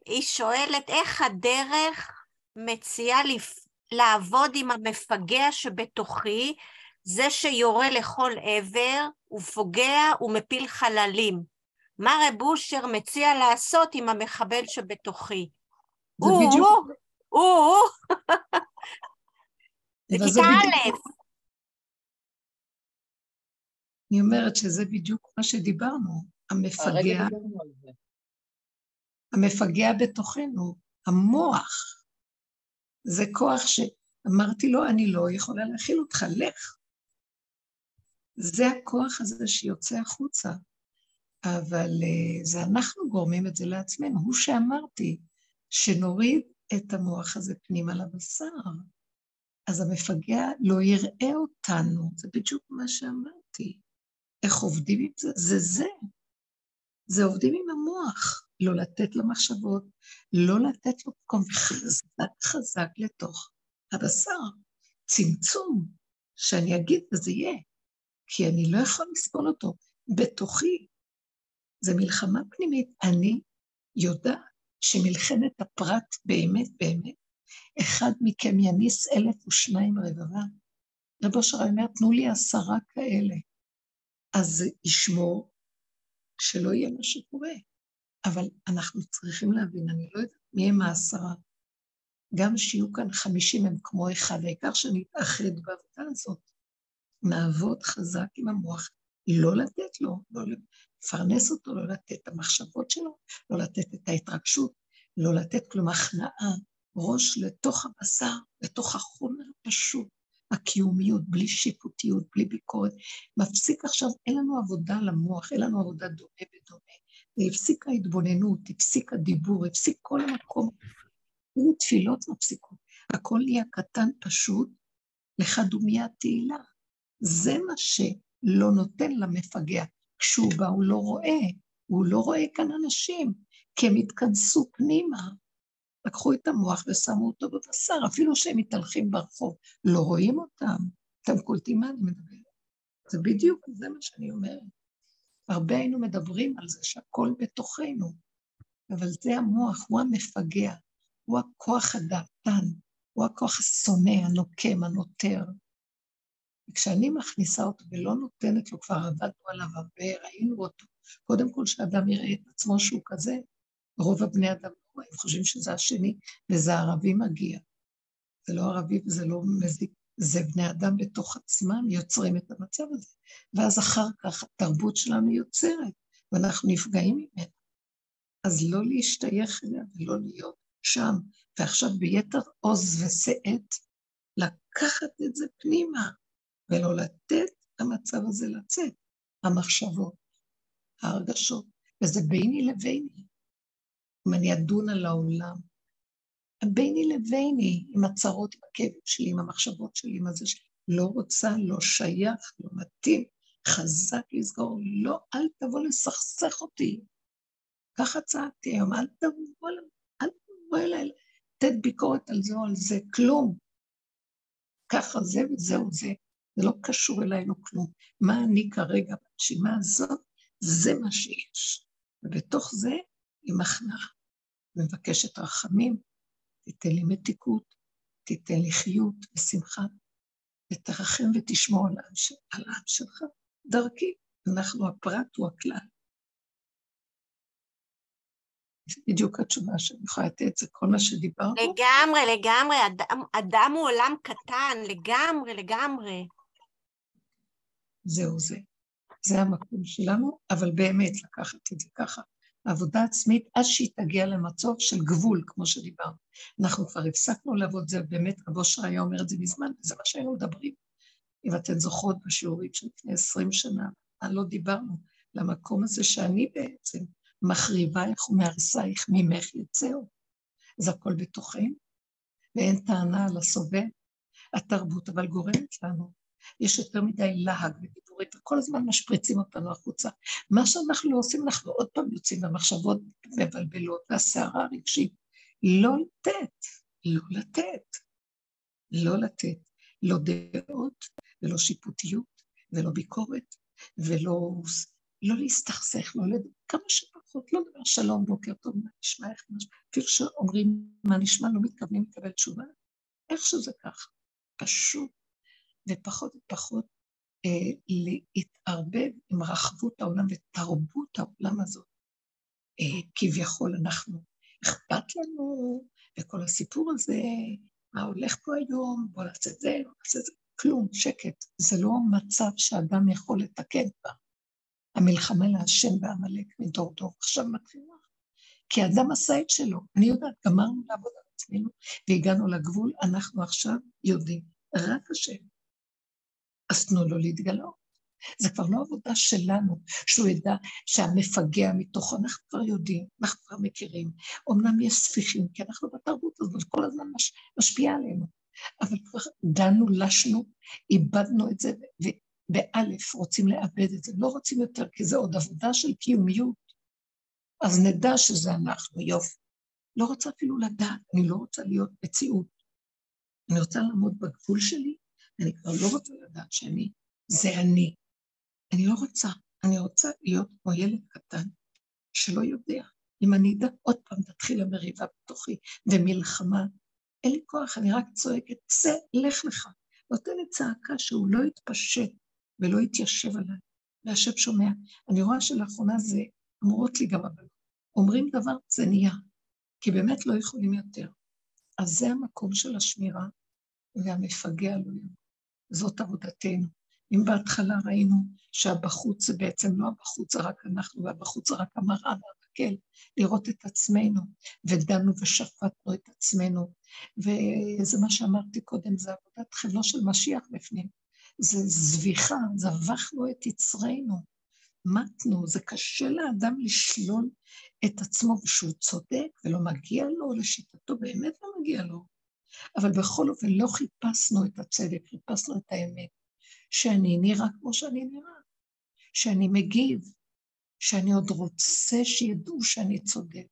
היא שואלת איך הדרך מציעה לפ... לעבוד עם המפגע שבתוכי, זה שיורה לכל עבר, ופוגע ומפיל חללים. מה רב אושר מציע לעשות עם המחבל שבתוכי. זה בדיוק... הוא, הוא, זה כיתה א'. אני אומרת שזה בדיוק מה שדיברנו, המפגע, המפגע בתוכנו, המוח. זה כוח שאמרתי לו, אני לא יכולה להכיל אותך, לך. זה הכוח הזה שיוצא החוצה. אבל uh, זה אנחנו גורמים את זה לעצמנו. הוא שאמרתי שנוריד את המוח הזה פנימה לבשר, אז המפגע לא יראה אותנו, זה בדיוק מה שאמרתי. איך עובדים עם זה? זה זה. זה עובדים עם המוח, לא לתת לו מחשבות, לא לתת לו מקום חזק חזק לתוך הבשר. צמצום, שאני אגיד וזה יהיה, כי אני לא יכול לסבול אותו. בתוכי זה מלחמה פנימית. אני יודעת שמלחמת הפרט באמת באמת, אחד מכם יניס אלף ושניים רבבה. רב אושר אומר, תנו לי עשרה כאלה. אז ישמור שלא יהיה מה שקורה. אבל אנחנו צריכים להבין, אני לא יודעת מי הם העשרה. גם שיהיו כאן חמישים הם כמו אחד, העיקר שנתאחד בעבודה הזאת. נעבוד חזק עם המוח, לא לתת לו, לא לפרנס אותו, לא לתת את המחשבות שלו, לא לתת את ההתרגשות, לא לתת כלום הכנעה, ראש לתוך הבשר, לתוך החומר הפשוט, הקיומיות, בלי שיפוטיות, בלי ביקורת. מפסיק עכשיו, אין לנו עבודה למוח, אין לנו עבודה דומה בדומה. והפסיק ההתבוננות, הפסיק הדיבור, הפסיק כל המקום. אפילו תפילות מפסיקות. הכל נהיה קטן פשוט, לך דומיה תהילה. זה מה שלא נותן למפגע. כשהוא בא הוא לא רואה, הוא לא רואה כאן אנשים, כי הם התכנסו פנימה. לקחו את המוח ושמו אותו בבשר, אפילו שהם מתהלכים ברחוב, לא רואים אותם. אתם קולטים מה אני מדברת? זה בדיוק, זה מה שאני אומרת. הרבה היינו מדברים על זה שהכל בתוכנו, אבל זה המוח, הוא המפגע, הוא הכוח הדעתן, הוא הכוח השונא, הנוקם, הנוטר. וכשאני מכניסה אותו ולא נותנת לו, כבר עבדנו עליו הרבה, ראינו אותו, קודם כל שאדם יראה את עצמו שהוא כזה, רוב הבני אדם לא הם חושבים שזה השני, וזה ערבי מגיע. זה לא ערבי וזה לא מזיק, זה בני אדם בתוך עצמם יוצרים את המצב הזה. ואז אחר כך התרבות שלנו יוצרת, ואנחנו נפגעים ממנה. אז לא להשתייך אליה ולא להיות שם, ועכשיו ביתר עוז ושאת, לקחת את זה פנימה, ולא לתת למצב הזה לצאת, המחשבות, ההרגשות, וזה ביני לביני. אם אני אדון על העולם, ביני לביני, עם הצרות, עם הכאבים שלי, עם המחשבות שלי, עם הזה שלי, לא רוצה, לא שייך, לא מתאים, חזק לסגור, לא, אל תבוא לסכסך אותי. ככה צעקתי היום, אל תבוא, אל תבוא אליי, לתת ביקורת על זה או על זה, כלום. ככה זה וזהו זה. זה לא קשור אליי, לא כלום. מה אני כרגע בנשימה הזאת, זה מה שיש. ובתוך זה היא מכנעה. מבקשת רחמים, תיתן לי מתיקות, תיתן לי חיות ושמחה, ותרחם ותשמור על העם, על שלך. דרכי, אנחנו הפרט הוא הכלל. בדיוק התשובה שאני יכולה לתת, זה כל מה שדיברנו. לגמרי, לגמרי, אדם, אדם הוא עולם קטן, לגמרי, לגמרי. זהו זה. זה המקום שלנו, אבל באמת לקחת את זה ככה. עבודה עצמית עד שהיא תגיע למצב של גבול, כמו שדיברנו. אנחנו כבר הפסקנו לעבוד, זה באמת, רבו אושר היה אומר את זה מזמן, וזה מה שהיינו מדברים. אם אתן זוכרות בשיעורים של לפני עשרים שנה, לא דיברנו, למקום הזה שאני בעצם מחריבייך ומהרסייך ממך יצאו. זה הכל בתוכנו, ואין טענה על הסובב. התרבות אבל גורמת לנו יש יותר מדי להג ודיבורית, וכל הזמן משפריצים אותנו החוצה. מה שאנחנו לא עושים, אנחנו עוד פעם יוצאים במחשבות מבלבלות, והסערה הרגשית. לא לתת, לא לתת, לא לתת, לא דעות, ולא שיפוטיות, ולא ביקורת, ולא לא להסתכסך, לא לדבר, כמה שפחות, לא לדבר שלום, בוקר טוב, מה נשמע, איך נשמע, אפילו שאומרים מה נשמע, לא מתכוונים לקבל תשובה, איך שזה ככה, פשוט ופחות ופחות אה, להתערבב עם רחבות העולם ותרבות העולם הזאת. אה, כביכול אנחנו, אכפת לנו, וכל הסיפור הזה, מה הולך פה היום, בוא נעשה את זה, בוא נעשה את זה, כלום, שקט. זה לא מצב שאדם יכול לתקן בה. המלחמה להשם בעמלק מדור דור עכשיו מתחילה. כי אדם עשה את שלו. אני יודעת, גמרנו לעבוד על עצמנו והגענו לגבול, אנחנו עכשיו יודעים. רק השם. אז תנו לו להתגלות. זה כבר לא עבודה שלנו, שהוא ידע שהמפגע מתוכו, אנחנו כבר יודעים, אנחנו כבר מכירים. אמנם יש ספיחים, כי אנחנו בתרבות הזאת כל הזמן מש, משפיעה עלינו, אבל כבר דנו, לשנו, איבדנו את זה, ובאלף רוצים לאבד את זה, לא רוצים יותר, כי זה עוד עבודה של קיומיות. אז נדע שזה אנחנו, יופי. לא רוצה אפילו לדעת, אני לא רוצה להיות מציאות. אני רוצה לעמוד בגבול שלי, אני כבר לא רוצה לדעת שאני, זה אני. אני לא רוצה, אני רוצה להיות כמו ילד קטן שלא יודע. אם אני אדע, עוד פעם תתחיל המריבה בתוכי ומלחמה. אין לי כוח, אני רק צועקת, צא, לך לך. נותנת צעקה שהוא לא יתפשט ולא יתיישב עליי. והשם שומע. אני רואה שלאחרונה זה, אמורות לי גם הבנות, אומרים דבר, זה נהיה. כי באמת לא יכולים יותר. אז זה המקום של השמירה, והמפגע לא יהיה. זאת עבודתנו. אם בהתחלה ראינו שהבחוץ זה בעצם לא הבחוץ, זה רק אנחנו, והבחוץ זה רק המראה והמקל, לראות את עצמנו, ודנו ושפטנו את עצמנו, וזה מה שאמרתי קודם, זה עבודת חבלו של משיח בפנים. זה זביחה, זבחנו את יצרנו, מתנו, זה קשה לאדם לשלול את עצמו, ושהוא צודק ולא מגיע לו, לשיטתו באמת לא מגיע לו. אבל בכל אופן לא חיפשנו את הצדק, חיפשנו את האמת. שאני נראה כמו שאני נראה, שאני מגיב, שאני עוד רוצה שידעו שאני צודק.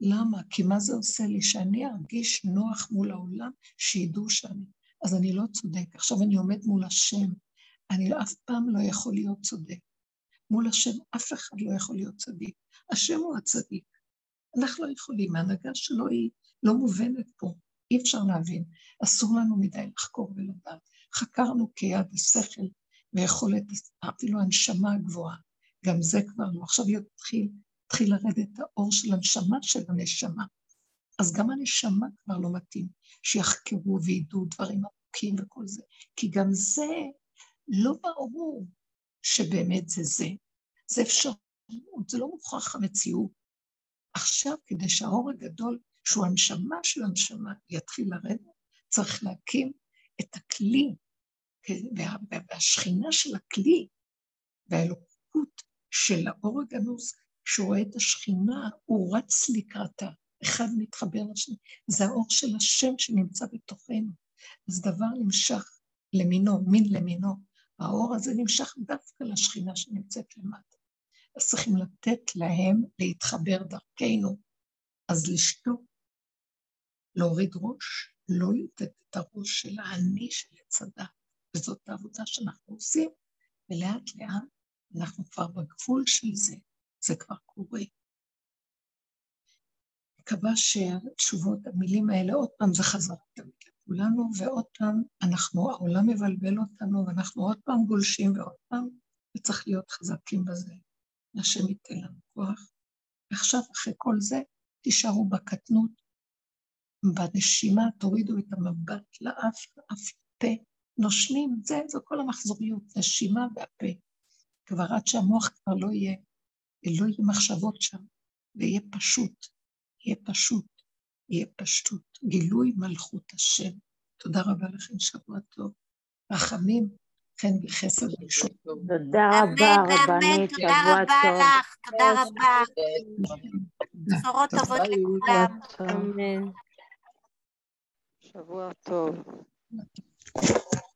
למה? כי מה זה עושה לי? שאני ארגיש נוח מול העולם, שידעו שאני. אז אני לא צודק. עכשיו אני עומד מול השם, אני אף פעם לא יכול להיות צודק. מול השם אף אחד לא יכול להיות צדיק. השם הוא הצדיק. אנחנו לא יכולים, ההנהגה שלו היא לא מובנת פה, אי אפשר להבין. אסור לנו מדי לחקור ולדעת. חקרנו כיד השכל ויכולת, אפילו הנשמה הגבוהה. גם זה כבר לא. עכשיו יתחיל, יתחיל לרדת האור של הנשמה של הנשמה. אז גם הנשמה כבר לא מתאים, שיחקרו וידעו דברים עמוקים וכל זה. כי גם זה לא ברור שבאמת זה זה. זה אפשרות, זה לא מוכרח המציאות. עכשיו, כדי שהאור הגדול, שהוא הנשמה של הנשמה, יתחיל לרדת, צריך להקים את הכלי, והשכינה של הכלי, והאלוקות של האור הגנוז, כשהוא רואה את השכינה, הוא רץ לקראתה, אחד מתחבר לשני. זה האור של השם שנמצא בתוכנו. אז דבר נמשך למינו, מין למינו. האור הזה נמשך דווקא לשכינה שנמצאת למטה. אז צריכים לתת להם להתחבר דרכנו. אז לשתוק, להוריד ראש, לא לתת את הראש של האני של עץ הדת. וזאת העבודה שאנחנו עושים, ולאט לאט אנחנו כבר בגבול של זה, זה כבר קורה. מקווה שהתשובות, המילים האלה, עוד פעם זה חזרה תמיד לכולנו, ועוד פעם אנחנו, העולם מבלבל אותנו, ואנחנו עוד פעם גולשים ועוד פעם, וצריך להיות חזקים בזה. השם ייתן לנו כוח. ועכשיו, אחרי כל זה, תישארו בקטנות, בנשימה, תורידו את המבט לאף, לאף פה, נושמים, זה, זו כל המחזוריות, נשימה והפה. כבר עד שהמוח כבר לא יהיה, לא יהיה מחשבות שם, ויהיה פשוט, יהיה פשוט, יהיה פשוט. גילוי מלכות השם. תודה רבה לכם, שבוע טוב. רחמים, חן וחסד ושוב. תודה רבה, רבנית, שבוע טוב. תודה רבה. בשורות טובות לכולם. שבוע טוב.